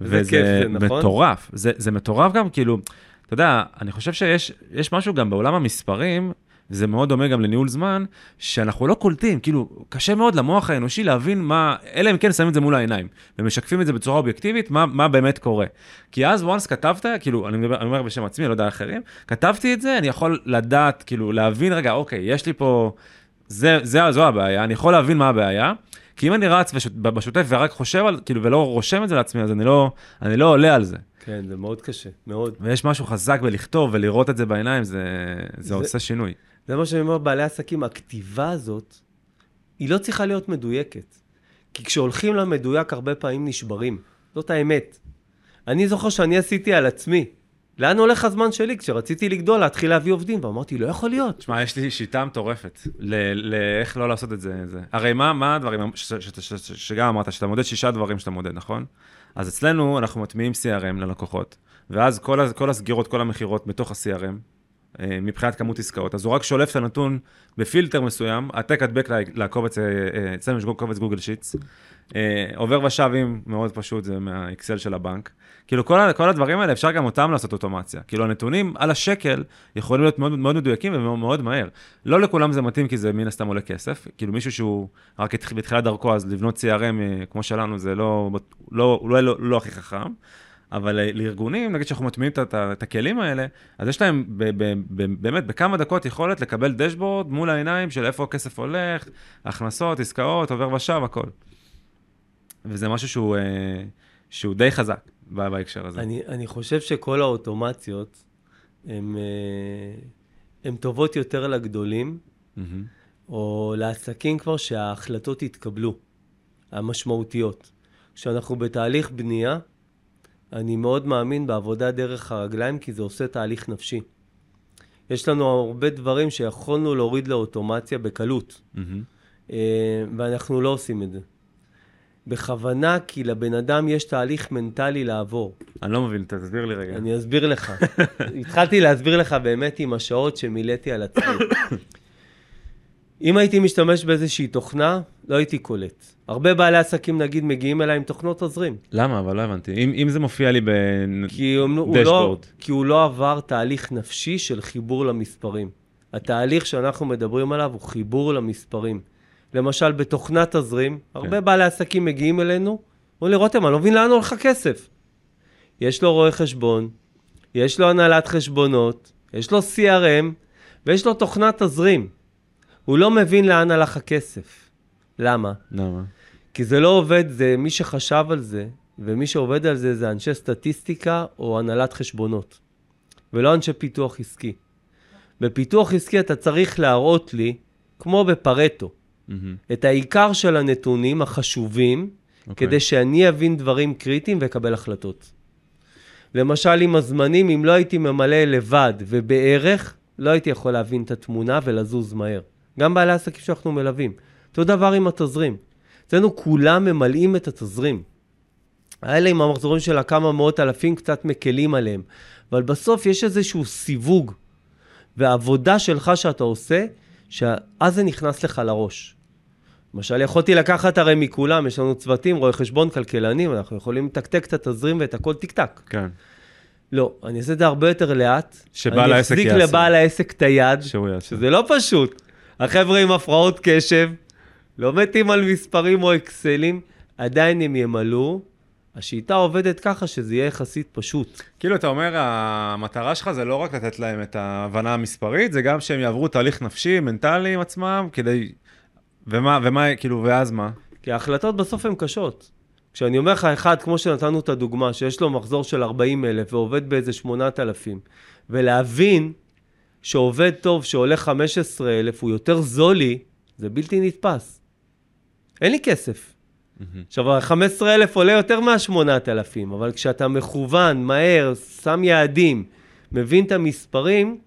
וזה כיף זה, נכון? מטורף, זה, זה מטורף גם, כאילו, אתה יודע, אני חושב שיש יש משהו גם בעולם המספרים, וזה מאוד דומה גם לניהול זמן, שאנחנו לא קולטים, כאילו, קשה מאוד למוח האנושי להבין מה, אלא אם כן שמים את זה מול העיניים, ומשקפים את זה בצורה אובייקטיבית, מה, מה באמת קורה. כי אז once כתבת, כאילו, אני, מדבר, אני אומר בשם עצמי, לא יודע אחרים, כתבתי את זה, אני יכול לדעת, כאילו, להבין, רגע, אוקיי, יש לי פה, זה, זה, זו הבעיה, אני יכול להבין מה הבעיה. כי אם אני רץ בשוט, בשוטף ורק חושב על, כאילו, ולא רושם את זה לעצמי, אז אני לא, אני לא עולה על זה. כן, זה מאוד קשה, מאוד. ויש משהו חזק בלכתוב ולראות את זה בעיניים, זה, זה, זה- עושה שינוי. זה מה שאני אומר, בעלי עסקים, הכתיבה הזאת, היא לא צריכה להיות מדויקת. כי כשהולכים למדויק, הרבה פעמים נשברים. זאת האמת. אני זוכר שאני עשיתי על עצמי. לאן הולך הזמן שלי? כשרציתי לגדול, להתחיל להביא עובדים, ואמרתי, לא יכול להיות. תשמע, יש לי שיטה מטורפת לאיך לא לעשות את זה. זה. הרי מה, מה הדברים, שגם אמרת, שאתה מודד שישה דברים שאתה מודד, נכון? אז אצלנו אנחנו מטמיעים CRM ללקוחות, ואז כל, כל הסגירות, כל המכירות בתוך ה-CRM, אה, מבחינת כמות עסקאות, אז הוא רק שולף את הנתון בפילטר מסוים, העתק הדבק ל- לקובץ, אה, אצלנו יש קובץ גוגל שיטס, עובר ושבים, מאוד פשוט, זה מהאקסל של הבנק. כאילו כל, כל הדברים האלה, אפשר גם אותם לעשות אוטומציה. כאילו הנתונים על השקל יכולים להיות מאוד, מאוד מדויקים ומאוד מאוד מהר. לא לכולם זה מתאים כי זה מן הסתם עולה כסף. כאילו מישהו שהוא רק בתחילת דרכו, אז לבנות CRM אה, כמו שלנו זה לא, לא, אולי לא, לא הכי חכם. אבל אה, לארגונים, נגיד שאנחנו מטמיעים את, ה- את הכלים האלה, אז יש להם ב, ב, ב, באמת בכמה דקות יכולת לקבל דשבורד מול העיניים של איפה הכסף הולך, הכנסות, עסקאות, עובר ושב, הכל. וזה משהו שהוא, אה, שהוא די חזק בהקשר הזה. אני, אני חושב שכל האוטומציות הן הן טובות יותר לגדולים, מהמם. או לעסקים כבר שההחלטות יתקבלו, המשמעותיות. כשאנחנו בתהליך בנייה, אני מאוד מאמין בעבודה דרך הרגליים, כי זה עושה תהליך נפשי. יש לנו הרבה דברים שיכולנו להוריד לאוטומציה בקלות. אה, ואנחנו לא עושים את זה. בכוונה, כי לבן אדם יש תהליך מנטלי לעבור. אני לא מבין, תסביר לי רגע. אני אסביר לך. התחלתי להסביר לך באמת עם השעות שמילאתי על עצמי. אם הייתי משתמש באיזושהי תוכנה, לא הייתי קולט. הרבה בעלי עסקים, נגיד, מגיעים אליי עם תוכנות תזרים. למה? אבל לא הבנתי. אם, אם זה מופיע לי כי הוא, הוא לא, בדשבורד. כי הוא לא עבר תהליך נפשי של חיבור למספרים. התהליך שאנחנו מדברים עליו הוא חיבור למספרים. למשל, בתוכנת תזרים, הרבה בעלי עסקים מגיעים אלינו, אומרים לי, רותם, אני לא מבין לאן הולך הכסף. יש לו רואה חשבון, יש לו הנהלת חשבונות, יש לו CRM, ויש לו תוכנת תזרים. הוא לא מבין לאן הלך הכסף. למה? למה? כי זה לא עובד, זה מי שחשב על זה, ומי שעובד על זה זה אנשי סטטיסטיקה או הנהלת חשבונות, ולא אנשי פיתוח עסקי. בפיתוח עסקי אתה צריך להראות לי, כמו בפרטו. את העיקר של הנתונים החשובים, אוקיי. כדי שאני אבין דברים קריטיים ואקבל החלטות. למשל, עם הזמנים, אם לא הייתי ממלא לבד ובערך, לא הייתי יכול להבין את התמונה ולזוז מהר. גם בעלי עסקים שאנחנו מלווים. אותו דבר עם התזרים. אצלנו כולם ממלאים את התזרים. האלה עם המחזורים של הכמה מאות אלפים קצת מקלים עליהם. אבל בסוף יש איזשהו סיווג והעבודה שלך שאתה עושה, שאז זה נכנס לך לראש. למשל, יכולתי לקחת הרי מכולם, יש לנו צוותים, רואי חשבון, כלכלנים, אנחנו יכולים לתקתק את התזרים ואת הכל טיק-טק. כן. לא, אני אעשה את זה הרבה יותר לאט. שבעל העסק אני יעשה. אחזיק לבעל העסק את היד. שזה לא פשוט. החבר'ה עם הפרעות קשב, לא מתים על מספרים או אקסלים, עדיין הם ימלאו. השיטה עובדת ככה שזה יהיה יחסית פשוט. כאילו, אתה אומר, המטרה שלך זה לא רק לתת להם את ההבנה המספרית, זה גם שהם יעברו תהליך נפשי, מנטלי עם עצמם, כדי... ומה, ומה, כאילו, ואז מה? כי ההחלטות בסוף הן קשות. כשאני אומר לך, אחד, כמו שנתנו את הדוגמה, שיש לו מחזור של 40 אלף ועובד באיזה 8,000, ולהבין שעובד טוב שעולה 15 אלף הוא יותר זול לי, זה בלתי נתפס. אין לי כסף. עכשיו, ה-15 אלף עולה יותר מה-8,000, אבל כשאתה מכוון, מהר, שם יעדים, מבין את המספרים,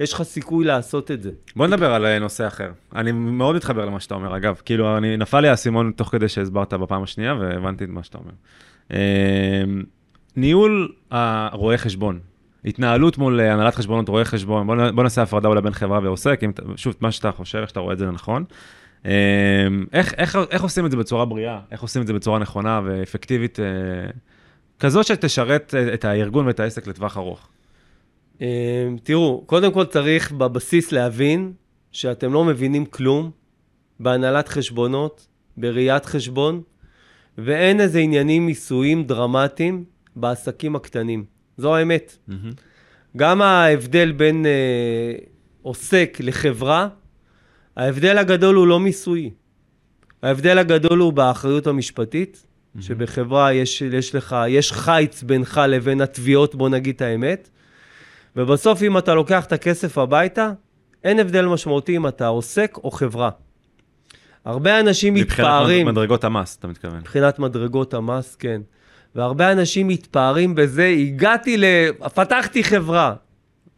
יש לך סיכוי לעשות את זה. בוא נדבר על אה, נושא אחר. אני מאוד מתחבר למה שאתה אומר, אגב. כאילו, אני, נפל לי האסימון תוך כדי שהסברת בפעם השנייה, והבנתי את מה שאתה אומר. אה, ניהול הרואה חשבון. התנהלות מול אה, הנהלת חשבונות רואי חשבון, בוא, בוא נעשה הפרדה אולי בין חברה ועוסק, אם, שוב, מה שאתה חושב, איך שאתה רואה את זה נכון. אה, איך, איך, איך עושים את זה בצורה בריאה? איך עושים את זה בצורה נכונה ואפקטיבית, אה, כזאת שתשרת את הארגון ואת העסק לטווח ארוך? אה, תראו, קודם כל צריך בבסיס להבין שאתם לא מבינים כלום בהנהלת חשבונות, בראיית חשבון, ואין איזה עניינים מיסויים דרמטיים בעסקים הקטנים. זו האמת. גם ההבדל בין אה, עוסק לחברה, ההבדל הגדול הוא לא מיסויי. ההבדל הגדול הוא באחריות המשפטית, שבחברה יש, יש לך, יש חיץ בינך לבין התביעות, בוא נגיד את האמת. ובסוף, אם אתה לוקח את הכסף הביתה, אין הבדל משמעותי אם אתה עוסק או חברה. הרבה אנשים מבחינת מתפארים... מדרגות המס, אתה מתכוון. מבחינת מדרגות המס, כן. והרבה אנשים מתפארים בזה, הגעתי ל... פתחתי חברה.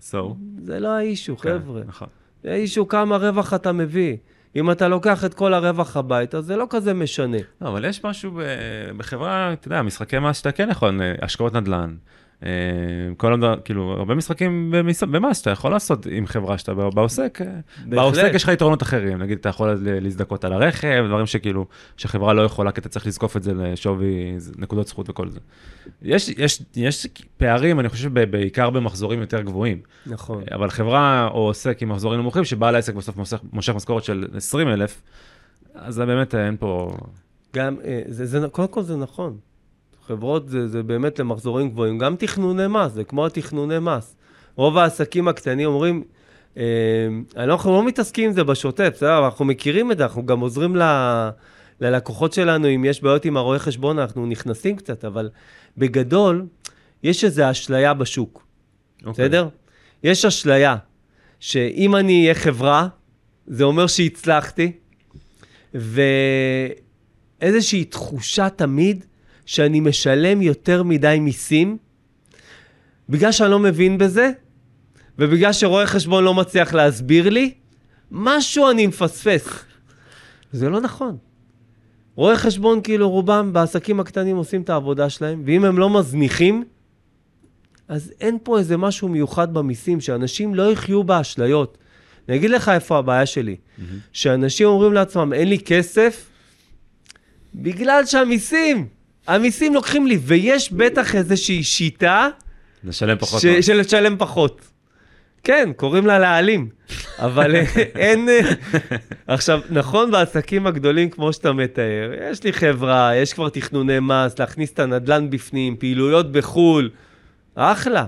So, זה לא האישו, כן, חבר'ה. נכון. זה האישו כמה רווח אתה מביא. אם אתה לוקח את כל הרווח הביתה, זה לא כזה משנה. לא, אבל יש משהו ב- בחברה, אתה יודע, משחקי מס שאתה כן יכול, אה, השקעות נדל"ן, כל המד... כאילו, הרבה משחקים במס... שאתה יכול לעשות עם חברה שאתה בעוסק. אה, בעוסק יש לך יתרונות אחרים, נגיד, אתה יכול להזדכות על הרכב, דברים שכאילו, שחברה לא יכולה, כי אתה צריך לזקוף את זה לשווי נקודות זכות וכל זה. יש, יש, יש פערים, אני חושב, בעיקר במחזורים יותר גבוהים. נכון. אבל חברה או עוסק עם מחזורים נמוכים, שבעל העסק בסוף מושך, מושך משכורת של 20 אלף, אז זה באמת אין פה... גם, אה, זה, זה, קודם כל זה נכון. חברות זה, זה באמת למחזורים גבוהים. גם תכנוני מס, זה כמו התכנוני מס. רוב העסקים הקטנים אומרים, אה, אנחנו לא מתעסקים עם זה בשוטף, בסדר? אנחנו מכירים את זה, אנחנו גם עוזרים ל, ללקוחות שלנו, אם יש בעיות עם הרואה חשבון, אנחנו נכנסים קצת, אבל בגדול, יש איזו אשליה בשוק. אוקיי. בסדר? יש אשליה שאם אני אהיה חברה, זה אומר שהצלחתי, ואיזושהי תחושה תמיד שאני משלם יותר מדי מיסים, בגלל שאני לא מבין בזה, ובגלל שרואה חשבון לא מצליח להסביר לי, משהו אני מפספס. זה לא נכון. רואי חשבון, כאילו, רובם בעסקים הקטנים עושים את העבודה שלהם, ואם הם לא מזניחים, אז אין פה איזה משהו מיוחד במיסים, שאנשים לא יחיו באשליות. אני אגיד לך איפה הבעיה שלי. שאנשים אומרים לעצמם, אין לי כסף, בגלל שהמיסים, המיסים לוקחים לי, ויש בטח איזושהי שיטה לשלם פחות. ש-. של לשלם פחות. כן, קוראים לה להעלים, אבל אין... עכשיו, נכון, בעסקים הגדולים, כמו שאתה מתאר, יש לי חברה, יש כבר תכנוני מס, להכניס את הנדל"ן בפנים, פעילויות בחו"ל, אחלה.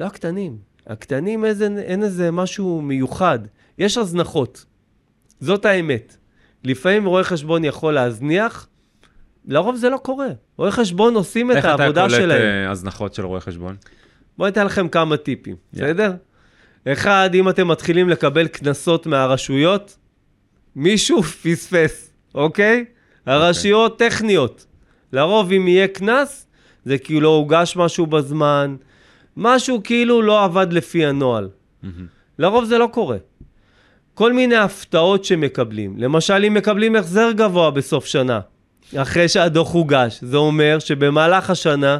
לא הקטנים. הקטנים, איזה, אין איזה משהו מיוחד. יש הזנחות. זאת האמת. לפעמים רואה חשבון יכול להזניח, לרוב זה לא קורה. רואי חשבון עושים את איך העבודה אתה קולט שלהם. אה, הזנחות של רואה חשבון? בואו ניתן לכם כמה טיפים, בסדר? אחד, אם אתם מתחילים לקבל קנסות מהרשויות, מישהו פספס, אוקיי? הרשויות טכניות. לרוב אם יהיה קנס, זה כאילו לא הוגש משהו בזמן, משהו כאילו לא עבד לפי הנוהל. לרוב זה לא קורה. כל מיני הפתעות שמקבלים. למשל, אם מקבלים החזר גבוה בסוף שנה, אחרי שהדוח הוגש, זה אומר שבמהלך השנה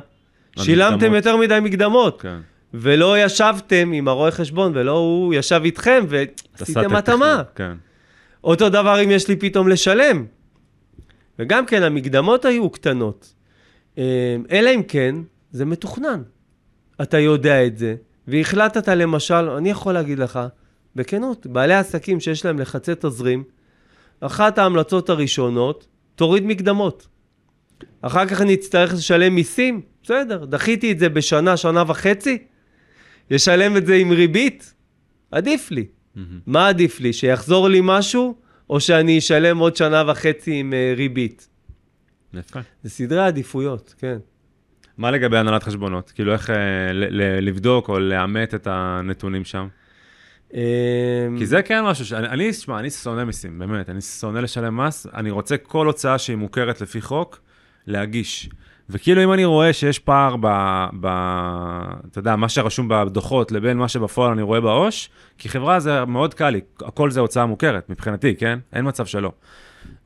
שילמתם המקדמות. יותר מדי מקדמות. כן. ולא ישבתם עם הרואה חשבון, ולא הוא ישב איתכם, ועשיתם התאמה. כן. אותו דבר אם יש לי פתאום לשלם. וגם כן, המקדמות היו קטנות. אה, אלא אם כן, זה מתוכנן. אתה יודע את זה, והחלטת למשל, אני יכול להגיד לך, בכנות, בעלי עסקים שיש להם לחצי תזרים, אחת ההמלצות הראשונות, תוריד מקדמות. אחר כך אני אצטרך לשלם מיסים, בסדר, דחיתי את זה בשנה, שנה וחצי, ישלם את זה עם ריבית, עדיף לי. מה עדיף לי, שיחזור לי משהו, או שאני אשלם עוד שנה וחצי עם uh, ריבית? יפה. זה סדרי עדיפויות, כן. מה לגבי הנהלת חשבונות? כאילו איך אה, ל- ל- לבדוק או לאמת את הנתונים שם? אמ, כי זה כן משהו ש... אני- שמע, אני שונא מיסים, באמת, אני שונא לשלם מס, אני רוצה כל הוצאה שהיא מוכרת לפי חוק, להגיש. וכאילו אם אני רואה שיש פער ב... ב... אתה יודע, מה שרשום בדוחות לבין מה שבפועל אני רואה בעו"ש, כי חברה זה מאוד קל לי, הכל זה הוצאה מוכרת, מבחינתי, כן? אין מצב שלא.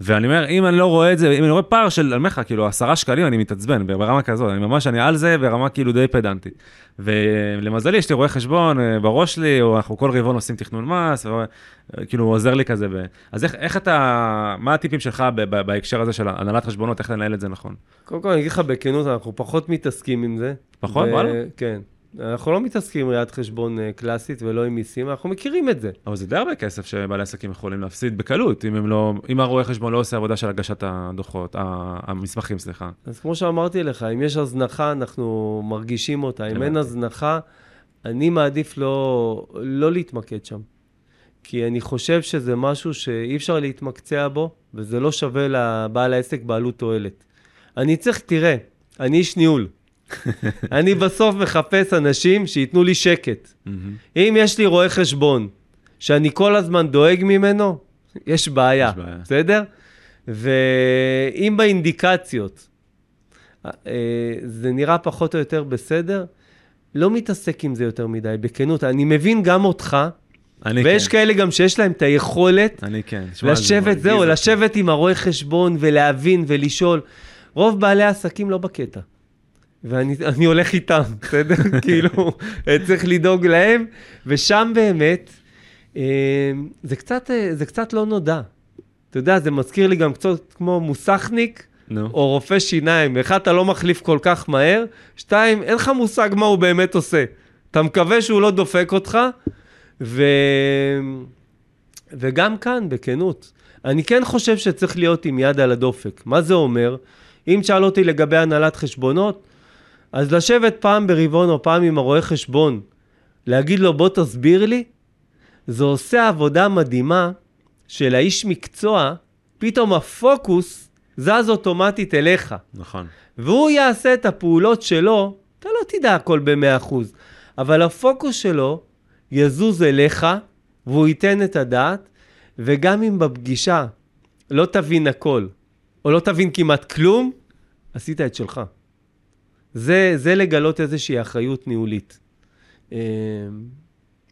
ואני אומר, אם אני לא רואה את זה, אם אני רואה פער של, אני אומר לך, כאילו, עשרה שקלים, אני מתעצבן ברמה כזאת, אני ממש, אני על זה ברמה כאילו די פדנטית. ולמזלי, יש לי רואה חשבון אה, בראש לי, או אנחנו כל רבעון עושים תכנון מס, או, אה, כאילו, הוא עוזר לי כזה. ו... אז איך, איך אתה, מה הטיפים שלך ב- ב- בהקשר הזה של הנהלת חשבונות, איך לנהל את זה נכון? קודם כל, אני אגיד לך בכנות, אנחנו פחות מתעסקים עם זה. פחות? ו- וואלה? כן. אנחנו לא מתעסקים עם ראיית חשבון אה, קלאסית ולא עם מיסים, אנחנו מכירים את זה. אבל זה די הרבה כסף שבעלי עסקים יכולים להפסיד בקלות, אם לא, אם הרואה חשבון לא עושה עבודה של הגשת הדוחות, המסמכים, סליחה. אז כמו שאמרתי לך, אם יש הזנחה, אנחנו מרגישים אותה. אם אין. הזנחה, אני מעדיף לא, לא להתמקד שם. כי אני חושב שזה משהו שאי אפשר להתמקצע בו, וזה לא שווה לבעל העסק בעלות תועלת. אני צריך, תראה, אני איש ניהול. אני בסוף מחפש אנשים שייתנו לי שקט. אם יש לי רואה חשבון, שאני כל הזמן דואג ממנו, יש בעיה, יש בעיה. בסדר? ואם באינדיקציות אה, זה נראה פחות או יותר בסדר, לא מתעסק עם זה יותר מדי, בכנות. אני מבין גם אותך, אני ויש כן, כאלה גם שיש להם את היכולת אני כן. זה לשבת, זהו, אותי. לשבת עם הרואה חשבון ולהבין ולשאול. רוב בעלי העסקים לא בקטע. ואני אני הולך איתם, בסדר? כאילו, צריך לדאוג להם, ושם באמת, אה, זה קצת, אה, זה קצת לא נודע. אתה יודע, זה מזכיר לי גם קצת כמו מוסכניק, נו. או רופא שיניים. אחד, אתה לא מחליף כל כך מהר, שתיים, אין לך מושג מה הוא באמת עושה. אתה מקווה שהוא לא דופק אותך, ו... וגם כאן, בכנות, אני כן חושב שצריך להיות עם יד על הדופק. מה זה אומר? אם תשאל אותי לגבי הנהלת חשבונות, אז לשבת פעם ברבעון או פעם עם הרואה חשבון, להגיד לו בוא תסביר לי, זה עושה עבודה מדהימה של האיש מקצוע, פתאום הפוקוס זז אוטומטית אליך. נכון. והוא יעשה את הפעולות שלו, אתה לא תדע הכל ב-100%, אבל הפוקוס שלו יזוז אליך, והוא ייתן את הדעת, וגם אם בפגישה לא תבין הכל, או לא תבין כמעט כלום, עשית את שלך. זה, זה לגלות איזושהי אחריות ניהולית. אה,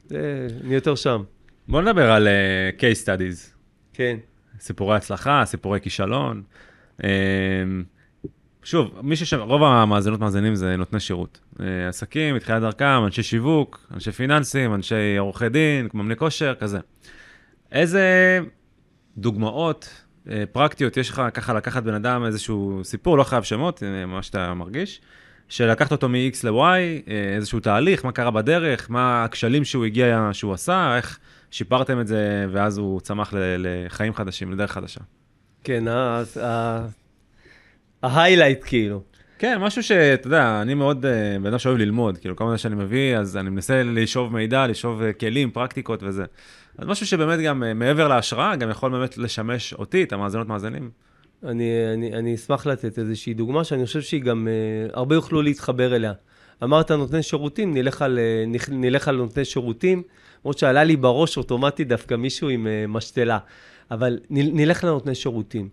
זה, אני יותר שם. בוא נדבר על uh, case studies, כן. סיפורי הצלחה, סיפורי כישלון. אה, שוב, מישהו ש... רוב המאזינות מאזינים זה נותני שירות. אה, עסקים, מתחילת דרכם, אנשי שיווק, אנשי פיננסים, אנשי עורכי דין, מאמני כושר, כזה. איזה דוגמאות אה, פרקטיות יש לך ככה לקחת בן אדם איזשהו סיפור, לא חייב שמות, מה שאתה מרגיש, שלקחת אותו מ-X ל-Y, אה, איזשהו תהליך, מה קרה בדרך, מה הכשלים שהוא הגיע, שהוא עשה, איך שיפרתם את זה, ואז הוא צמח לחיים חדשים, לדרך חדשה. כן, ה- ההיילייט כאילו. כן, משהו שאתה יודע, אני מאוד אה, בן אדם שאוהב ללמוד, כאילו, כמה שאני מביא, אז אני מנסה לשאוב מידע, לשאוב אה, כלים, פרקטיקות וזה. אז משהו שבאמת גם מעבר להשראה, גם יכול באמת לשמש אותי, את המאזינות מאזינים. אני, אני, אני אשמח לתת איזושהי דוגמה שאני חושב שהיא גם, uh, הרבה יוכלו להתחבר אליה. אמרת נותני שירותים, נלך על, uh, נלך, על נותני שירותים, למרות שעלה לי בראש אוטומטית דווקא מישהו עם uh, משתלה, אבל נ, נלך לנותני שירותים.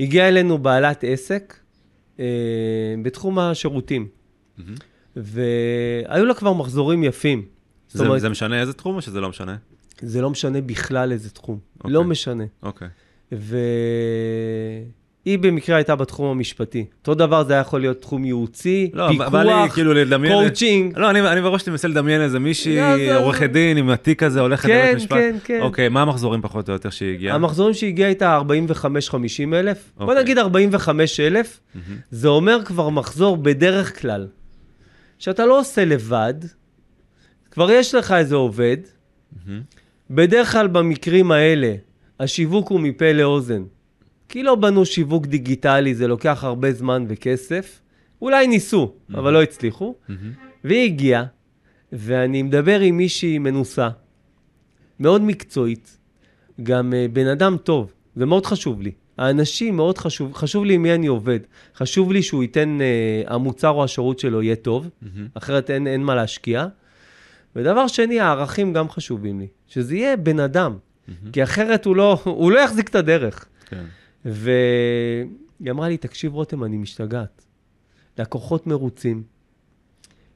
הגיעה אלינו בעלת עסק uh, בתחום השירותים, והיו לה כבר מחזורים יפים. זה, אומרת, זה משנה איזה תחום או שזה לא משנה? זה לא משנה בכלל איזה תחום, אוקיי. לא משנה. אוקיי. והיא במקרה הייתה בתחום המשפטי. אותו דבר זה היה יכול להיות תחום ייעוצי, לא, פיקוח, בא לי כאילו לדמיין... קואוצ'ינג. לא, אני, אני בראש שלי מנסה לדמיין איזה מישהי, לא, עורכת דין עם התיק הזה, הולכת כן, לבית משפט. כן, כן. אוקיי, מה המחזורים פחות או יותר שהיא הגיעה? המחזורים שהגיע איתה 45-50 אלף, בוא אוקיי. נגיד 45 אלף, מהמם. זה אומר כבר מחזור בדרך כלל, שאתה לא עושה לבד, כבר יש לך איזה עובד, מהמם. בדרך כלל במקרים האלה, השיווק הוא מפה לאוזן. כי לא בנו שיווק דיגיטלי, זה לוקח הרבה זמן וכסף. אולי ניסו, אבל לא הצליחו. מהמם. והיא הגיעה, ואני מדבר עם מישהי מנוסה, מאוד מקצועית, גם uh, בן אדם טוב, זה מאוד חשוב לי. האנשים מאוד חשוב, חשוב לי עם מי אני עובד. חשוב לי שהוא ייתן, uh, המוצר או השירות שלו יהיה טוב, מהמם. אחרת אין, אין מה להשקיע. ודבר שני, הערכים גם חשובים לי, שזה יהיה בן אדם, כי אחרת הוא לא, הוא לא יחזיק את הדרך. כן. והיא אמרה לי, תקשיב רותם, אני משתגעת. לקוחות מרוצים,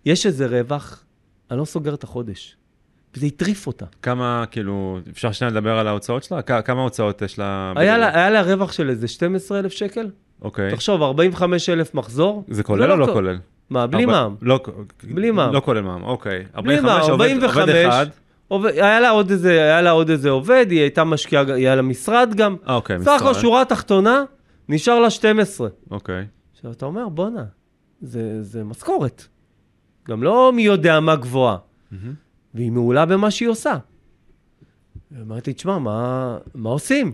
יש איזה רווח, אני לא סוגר את החודש. וזה הטריף אותה. כמה, כאילו, אפשר שנייה לדבר על ההוצאות שלה? כ- כמה הוצאות יש לה? היה? לה, היה לה רווח של איזה 12,000 שקל? אוקיי. תחשוב, 45,000 מחזור? זה כולל או לא כולל? מה, בלי מע"מ. לא, בלי מע"מ. לא כולל מע"מ, אוקיי. בלי מע"מ, 45, עובד- 45. עובד אחד. עובד, היה, לה עוד איזה, היה לה עוד איזה עובד, היא הייתה משקיעה, היה לה משרד גם. אה, אוקיי, סך הכל משרד. שורה תחתונה, נשאר לה 12. אוקיי. עכשיו, אתה אומר, בואנה, זה, זה משכורת. גם לא מי יודע מה גבוהה. מהמם. והיא מעולה במה שהיא עושה. אמרתי, תשמע, מה, מה עושים?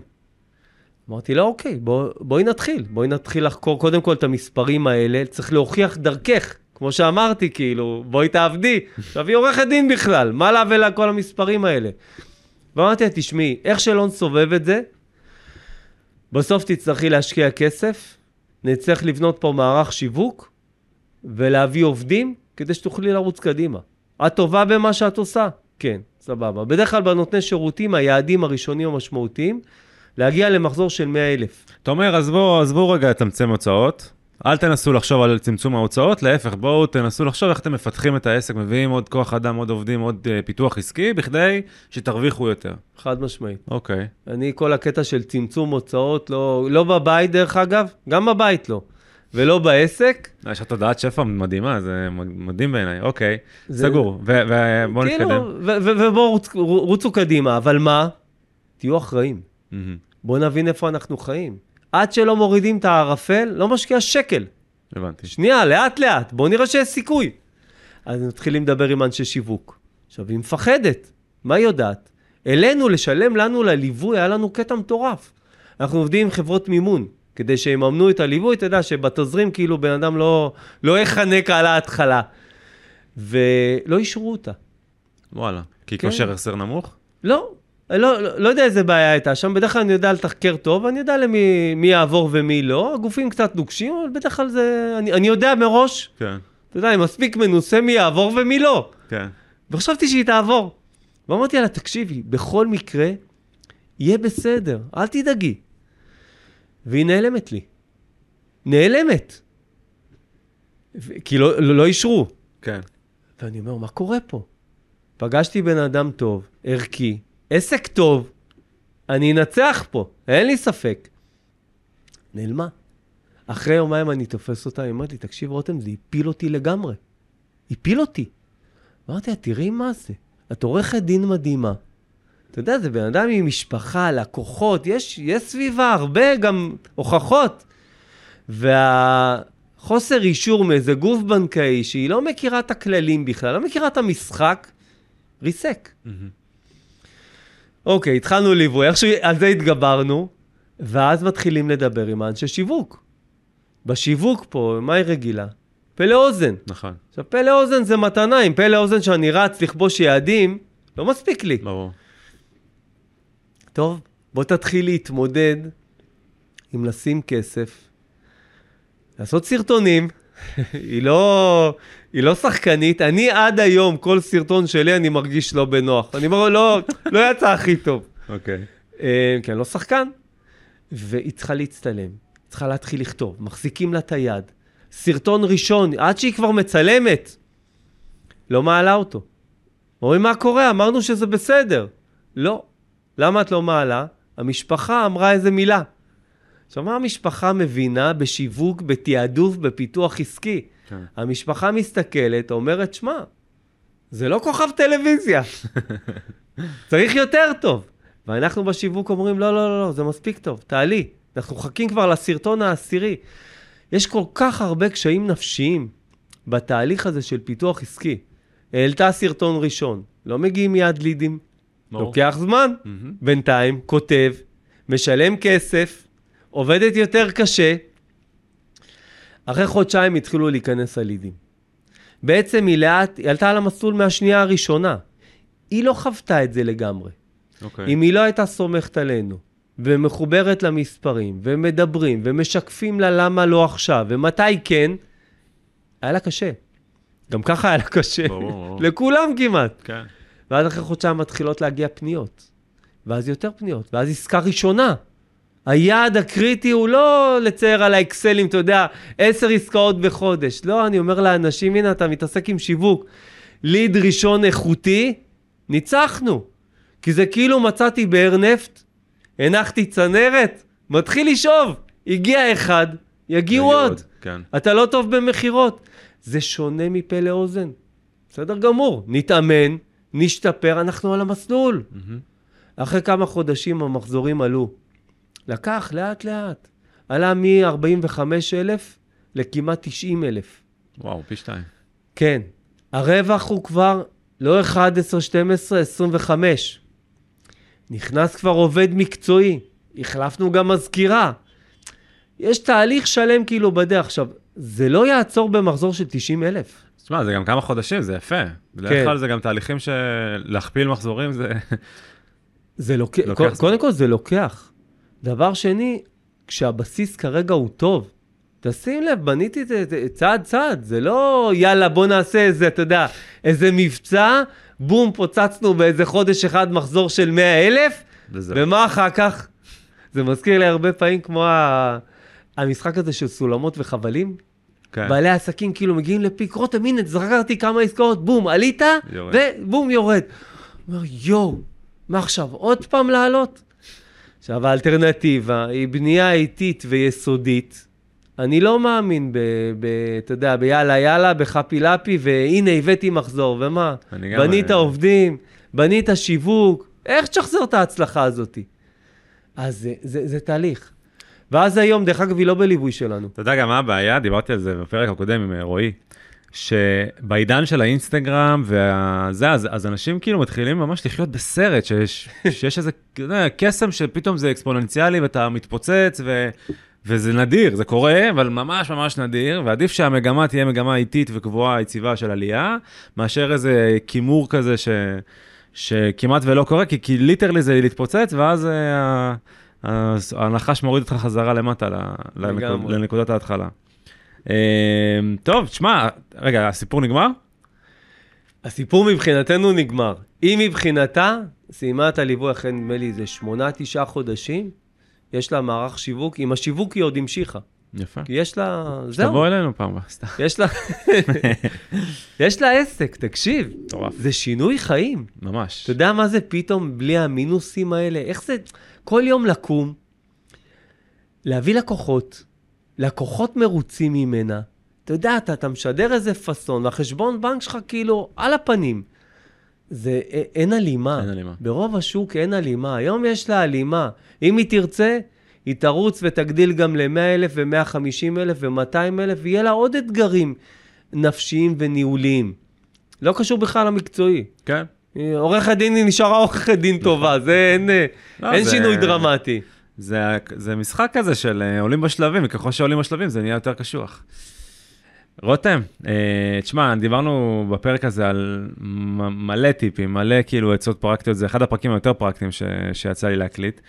אמרתי לה, אוקיי, בוא, בואי נתחיל. בואי נתחיל לחקור קודם כל את המספרים האלה, צריך להוכיח דרכך. כמו שאמרתי, כאילו, בואי תעבדי. היא עורכת דין בכלל, מה לה ולה כל המספרים האלה? ואמרתי לה, תשמעי, איך שלא נסובב את זה, בסוף תצטרכי להשקיע כסף, נצטרך לבנות פה מערך שיווק ולהביא עובדים כדי שתוכלי לרוץ קדימה. את טובה במה שאת עושה? כן, סבבה. בדרך כלל בנותני שירותים, היעדים הראשונים המשמעותיים, להגיע למחזור של 100 אלף. אתה אומר, עזבו, עזבו רגע לצמצם הוצאות, אל תנסו לחשוב על צמצום ההוצאות, להפך, בואו תנסו לחשוב איך אתם מפתחים את העסק, מביאים עוד כוח אדם, עוד עובדים, עוד uh, פיתוח עסקי, בכדי שתרוויחו יותר. חד משמעית. אוקיי. אני, כל הקטע של צמצום הוצאות, לא, לא בבית דרך אגב, גם בבית לא, ולא בעסק. יש לך תודעת שפע מדהימה, זה מדהים בעיניי, אוקיי, זה- סגור, ובואו נתקדם. כאילו, ו- ו- ובואו רוצ, רוצו קדימה, אבל מה? תהיו אחראים. מהמם. בואו נבין איפה אנחנו חיים. עד שלא מורידים את הערפל, לא משקיע שקל. הבנתי. שנייה, לאט לאט, בואו נראה שיש סיכוי. אז מתחילים לדבר עם אנשי שיווק. עכשיו, היא מפחדת, מה היא יודעת? אלינו, לשלם לנו לליווי, היה לנו קטע מטורף. אנחנו עובדים עם חברות מימון, כדי שיממנו את הליווי, אתה יודע שבתזרים כאילו בן אדם לא, לא יחנק על ההתחלה. ולא אישרו אותה. וואלה. כי כן. כושר החזר נמוך? לא, לא, לא, לא יודע איזה בעיה הייתה שם, בדרך כלל אני יודע לתחקר טוב, אני יודע למי מי יעבור ומי לא, הגופים קצת נוקשים, אבל בדרך כלל זה, אני, אני יודע מראש, כן, אתה יודע, אני מספיק מנוסה מי יעבור ומי לא. כן. וחשבתי שהיא תעבור. ואמרתי לה, תקשיבי, בכל מקרה, יהיה בסדר, אל תדאגי. והיא נעלמת לי. נעלמת. ו- כי לא, לא, לא אישרו. כן. ואני אומר, מה קורה פה? פגשתי בן אדם טוב, ערכי, עסק טוב, אני אנצח פה, אין לי ספק. נעלמה. אחרי יומיים אני תופס אותה, היא אומרת לי, תקשיב, רותם, זה הפיל אותי לגמרי. הפיל אותי. אמרתי לה, תראי מה זה. את עורכת דין מדהימה. אתה יודע, זה בן אדם עם משפחה, לקוחות, יש, יש סביבה הרבה גם הוכחות. והחוסר אישור מאיזה גוף בנקאי, שהיא לא מכירה את הכללים בכלל, לא מכירה את המשחק, ריסק. אוקיי, התחלנו ליווי, איכשהו על זה התגברנו, ואז מתחילים לדבר עם האנשי שיווק. בשיווק פה, מה היא רגילה? פלא אוזן. נכון, עכשיו, פלא אוזן זה מתנה, עם פלא אוזן שאני רץ לכבוש יעדים, לא מספיק לי. ברור. טוב, בוא תתחיל להתמודד עם לשים כסף, לעשות סרטונים. היא לא, היא לא שחקנית. אני עד היום, כל סרטון שלי, אני מרגיש לא בנוח. אני אומר, לא, לא יצא הכי טוב. אוקיי. אה, כי אני לא שחקן. והיא צריכה להצטלם, צריכה להתחיל לכתוב, מחזיקים לה את היד. סרטון ראשון, עד שהיא כבר מצלמת, לא מעלה אותו. אומרים, מה קורה? אמרנו שזה בסדר. לא. למה את לא מעלה? המשפחה אמרה איזה מילה. עכשיו, מה המשפחה מבינה בשיווק, בתעדוף, בפיתוח עסקי? כן. המשפחה מסתכלת, אומרת, שמע, זה לא כוכב טלוויזיה, צריך יותר טוב. ואנחנו בשיווק אומרים, לא, לא, לא, לא, זה מספיק טוב, תעלי. אנחנו מחכים כבר לסרטון העשירי. יש כל כך הרבה קשיים נפשיים בתהליך הזה של פיתוח עסקי. העלתה סרטון ראשון, לא מגיעים מיד לידים, ברור. לוקח זמן. מהמם. בינתיים, כותב, משלם כסף, עובדת יותר קשה. אחרי חודשיים התחילו להיכנס הלידים. בעצם היא לאט, היא עלתה על המסלול מהשנייה הראשונה. היא לא חוותה את זה לגמרי. אוקיי. אם היא לא הייתה סומכת עלינו, ומחוברת למספרים, ומדברים, ומשקפים לה למה לא עכשיו, ומתי כן, היה לה קשה. גם ככה היה לה קשה. ברור. לכולם כמעט. כן. ואז אחרי חודשיים מתחילות להגיע פניות. ואז יותר פניות, ואז עסקה ראשונה. היעד הקריטי הוא לא לצייר על האקסלים, אתה יודע, עשר עסקאות בחודש. לא, אני אומר לאנשים, הנה, אתה מתעסק עם שיווק. ליד ראשון איכותי, ניצחנו. כי זה כאילו מצאתי באר נפט, הנחתי צנרת, מתחיל לשאוב. הגיע אחד, יגיעו יגיע עוד. כן. אתה לא טוב במכירות. זה שונה מפה לאוזן. בסדר גמור, נתאמן, נשתפר, אנחנו על המסלול. מהמם. אחרי כמה חודשים המחזורים עלו. לקח לאט לאט. עלה מ-45,000 לכמעט 90,000. וואו, פי שתיים. כן. הרווח הוא כבר לא 11, 12, 25. נכנס כבר עובד מקצועי. החלפנו גם מזכירה. יש תהליך שלם כאילו בדרך. עכשיו, זה לא יעצור במחזור של 90,000. תשמע, זה גם כמה חודשים, זה יפה. בדרך כן. כלל זה גם תהליכים של להכפיל מחזורים, זה... זה לוקח, לוקח. קודם כל זה לוקח. דבר שני, כשהבסיס כרגע הוא טוב, תשים לב, בניתי את זה צעד צעד, זה לא יאללה בוא נעשה איזה, אתה יודע, איזה מבצע, בום, פוצצנו באיזה חודש אחד מחזור של 100 אלף. ומה אחר כך? זה מזכיר לי הרבה פעמים כמו ה... המשחק הזה של סולמות וחבלים. כן. בעלי עסקים כאילו מגיעים לפיק, רותם, הנה, זכרתי כמה עסקאות, בום, עלית, יורד. ובום, יורד. הוא אומר, יואו, מה עכשיו, עוד פעם לעלות? עכשיו, האלטרנטיבה היא בנייה איטית ויסודית. אני לא מאמין ב... ב אתה יודע, ביאללה יאללה, בחפי לפי, והנה הבאתי מחזור, ומה? אני גם- בנית עובדים, בנית שיווק, איך תשחזר את ההצלחה הזאת? אז זה, זה, זה תהליך. ואז היום, דרך אגב, היא לא בליווי שלנו. אתה יודע גם מה הבעיה? דיברתי על זה בפרק הקודם עם אה, רועי, שבעידן של האינסטגרם וזה, אז, אז אנשים כאילו מתחילים ממש לחיות בסרט, שיש, שיש איזה יודע, קסם שפתאום זה אקספוננציאלי ואתה מתפוצץ, ו, וזה נדיר, זה קורה, אבל ממש ממש נדיר, ועדיף שהמגמה תהיה מגמה איטית וקבועה, יציבה של עלייה, מאשר איזה כימור כזה ש... שכמעט ולא קורה, כי, כי ליטרלי זה להתפוצץ, ואז אה, ה- ה- הנחש מוריד אותך חזרה למטה לנקוד. לנקודת ההתחלה. אה, טוב, תשמע, רגע, הסיפור נגמר? הסיפור מבחינתנו נגמר. היא מבחינתה סיימה את הליווי אחרי נדמה לי איזה שמונה, תשעה חודשים. יש לה מערך שיווק, עם השיווק היא עוד המשיכה. יפה. כי יש לה... זהו, תבוא אלינו פעם הבאה, סתם. יש לה... יש לה עסק, תקשיב. מטורף. זה שינוי חיים. ממש. אתה יודע מה זה פתאום בלי המינוסים האלה? איך זה כל יום לקום, להביא לקוחות, לקוחות מרוצים ממנה. אתה יודע, אתה, אתה משדר איזה פאסון, והחשבון בנק שלך כאילו על הפנים. זה, אין הלימה. אין הלימה. ברוב השוק אין הלימה. היום יש לה הלימה. אם היא תרצה, היא תרוץ ותגדיל גם ל-100,000 ו-150,000 ו-200,000, ויהיה לה עוד אתגרים נפשיים וניהוליים. לא קשור בכלל למקצועי. כן. עורכת דין היא נשארה עורכת דין טובה, זה אין, לא, אין זה- שינוי דרמטי. זה, זה משחק כזה של אה, עולים בשלבים, וככל שעולים בשלבים זה נהיה יותר קשוח. רותם, אה, תשמע, דיברנו בפרק הזה על מ- מלא טיפים, מלא כאילו עצות פרקטיות, זה אחד הפרקים היותר פרקטיים ש, שיצא לי להקליט.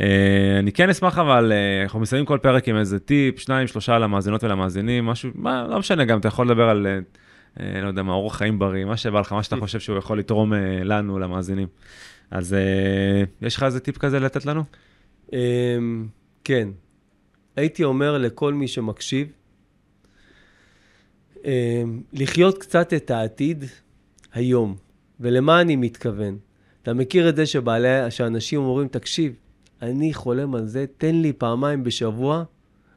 אה, אני כן אשמח אבל, אה, אנחנו מסיימים כל פרק עם איזה טיפ, שניים, שלושה למאזינות ולמאזינים, משהו, מה, לא משנה, גם אתה יכול לדבר על, אה, לא יודע מה, אורח חיים בריא, מה שבא לך, מה שאתה חושב שהוא יכול לתרום אה, לנו, למאזינים. אז אה, יש לך איזה טיפ כזה לתת לנו? כן, הייתי אומר לכל מי שמקשיב, אמ, לחיות קצת את העתיד היום. ולמה אני מתכוון? אתה מכיר את זה שבעלי, שאנשים אומרים, תקשיב, אני חולם על זה, תן לי פעמיים בשבוע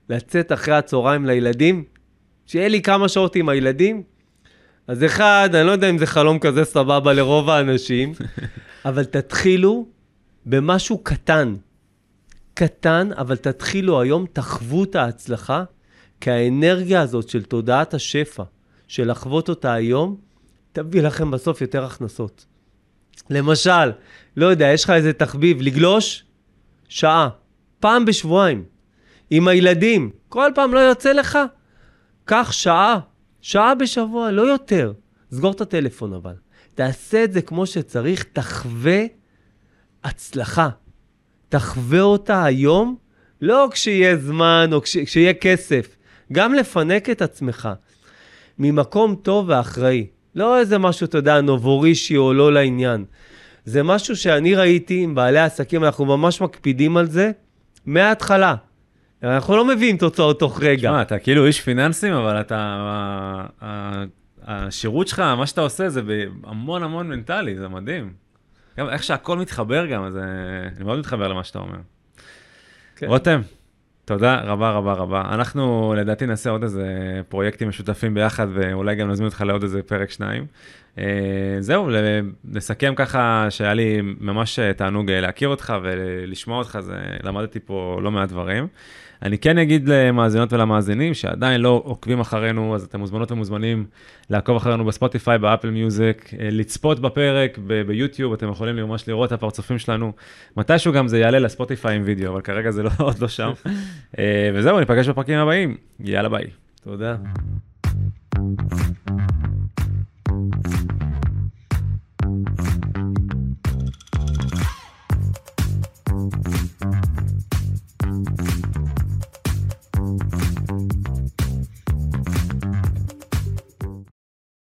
לצאת אחרי הצהריים לילדים, שיהיה לי כמה שעות עם הילדים. אז אחד, אני לא יודע אם זה חלום כזה סבבה לרוב האנשים, אבל תתחילו במשהו קטן. קטן, אבל תתחילו היום, תחוו את ההצלחה, כי האנרגיה הזאת של תודעת השפע, של לחוות אותה היום, תביא לכם בסוף יותר הכנסות. למשל, לא יודע, יש לך איזה תחביב, לגלוש שעה, פעם בשבועיים, עם הילדים, כל פעם לא יוצא לך? קח שעה, שעה בשבוע, לא יותר. סגור את הטלפון אבל. תעשה את זה כמו שצריך, תחווה הצלחה. תחווה אותה היום, לא כשיהיה זמן או כש, כשיהיה כסף, גם לפנק את עצמך ממקום טוב ואחראי. לא איזה משהו, אתה יודע, נובורישי או לא לעניין. זה משהו שאני ראיתי עם בעלי עסקים, אנחנו ממש מקפידים על זה מההתחלה. אנחנו לא מביאים תוצאות תוך רגע. תשמע, אתה כאילו איש פיננסים, אבל אתה... השירות שלך, מה שאתה עושה, זה המון המון מנטלי, זה מדהים. גם איך שהכל מתחבר גם, אז אה, אני מאוד מתחבר למה שאתה אומר. כן. רותם, תודה רבה רבה רבה. אנחנו לדעתי נעשה עוד איזה פרויקטים משותפים ביחד, ואולי גם נזמין אותך לעוד איזה פרק שניים. אה, זהו, נסכם ככה שהיה לי ממש תענוג אה, להכיר אותך ולשמוע אותך, זה, למדתי פה לא מעט דברים. אני כן אגיד למאזינות ולמאזינים שעדיין לא עוקבים אחרינו, אז אתם מוזמנות ומוזמנים לעקוב אחרינו בספוטיפיי, באפל מיוזיק, אה, לצפות בפרק ב- ביוטיוב, אתם יכולים ממש לראות את הפרצופים שלנו. מתישהו גם זה יעלה לספוטיפיי עם וידאו, אבל כרגע זה לא, עוד לא שם. אה, וזהו, ניפגש בפרקים הבאים. יאללה ביי. תודה.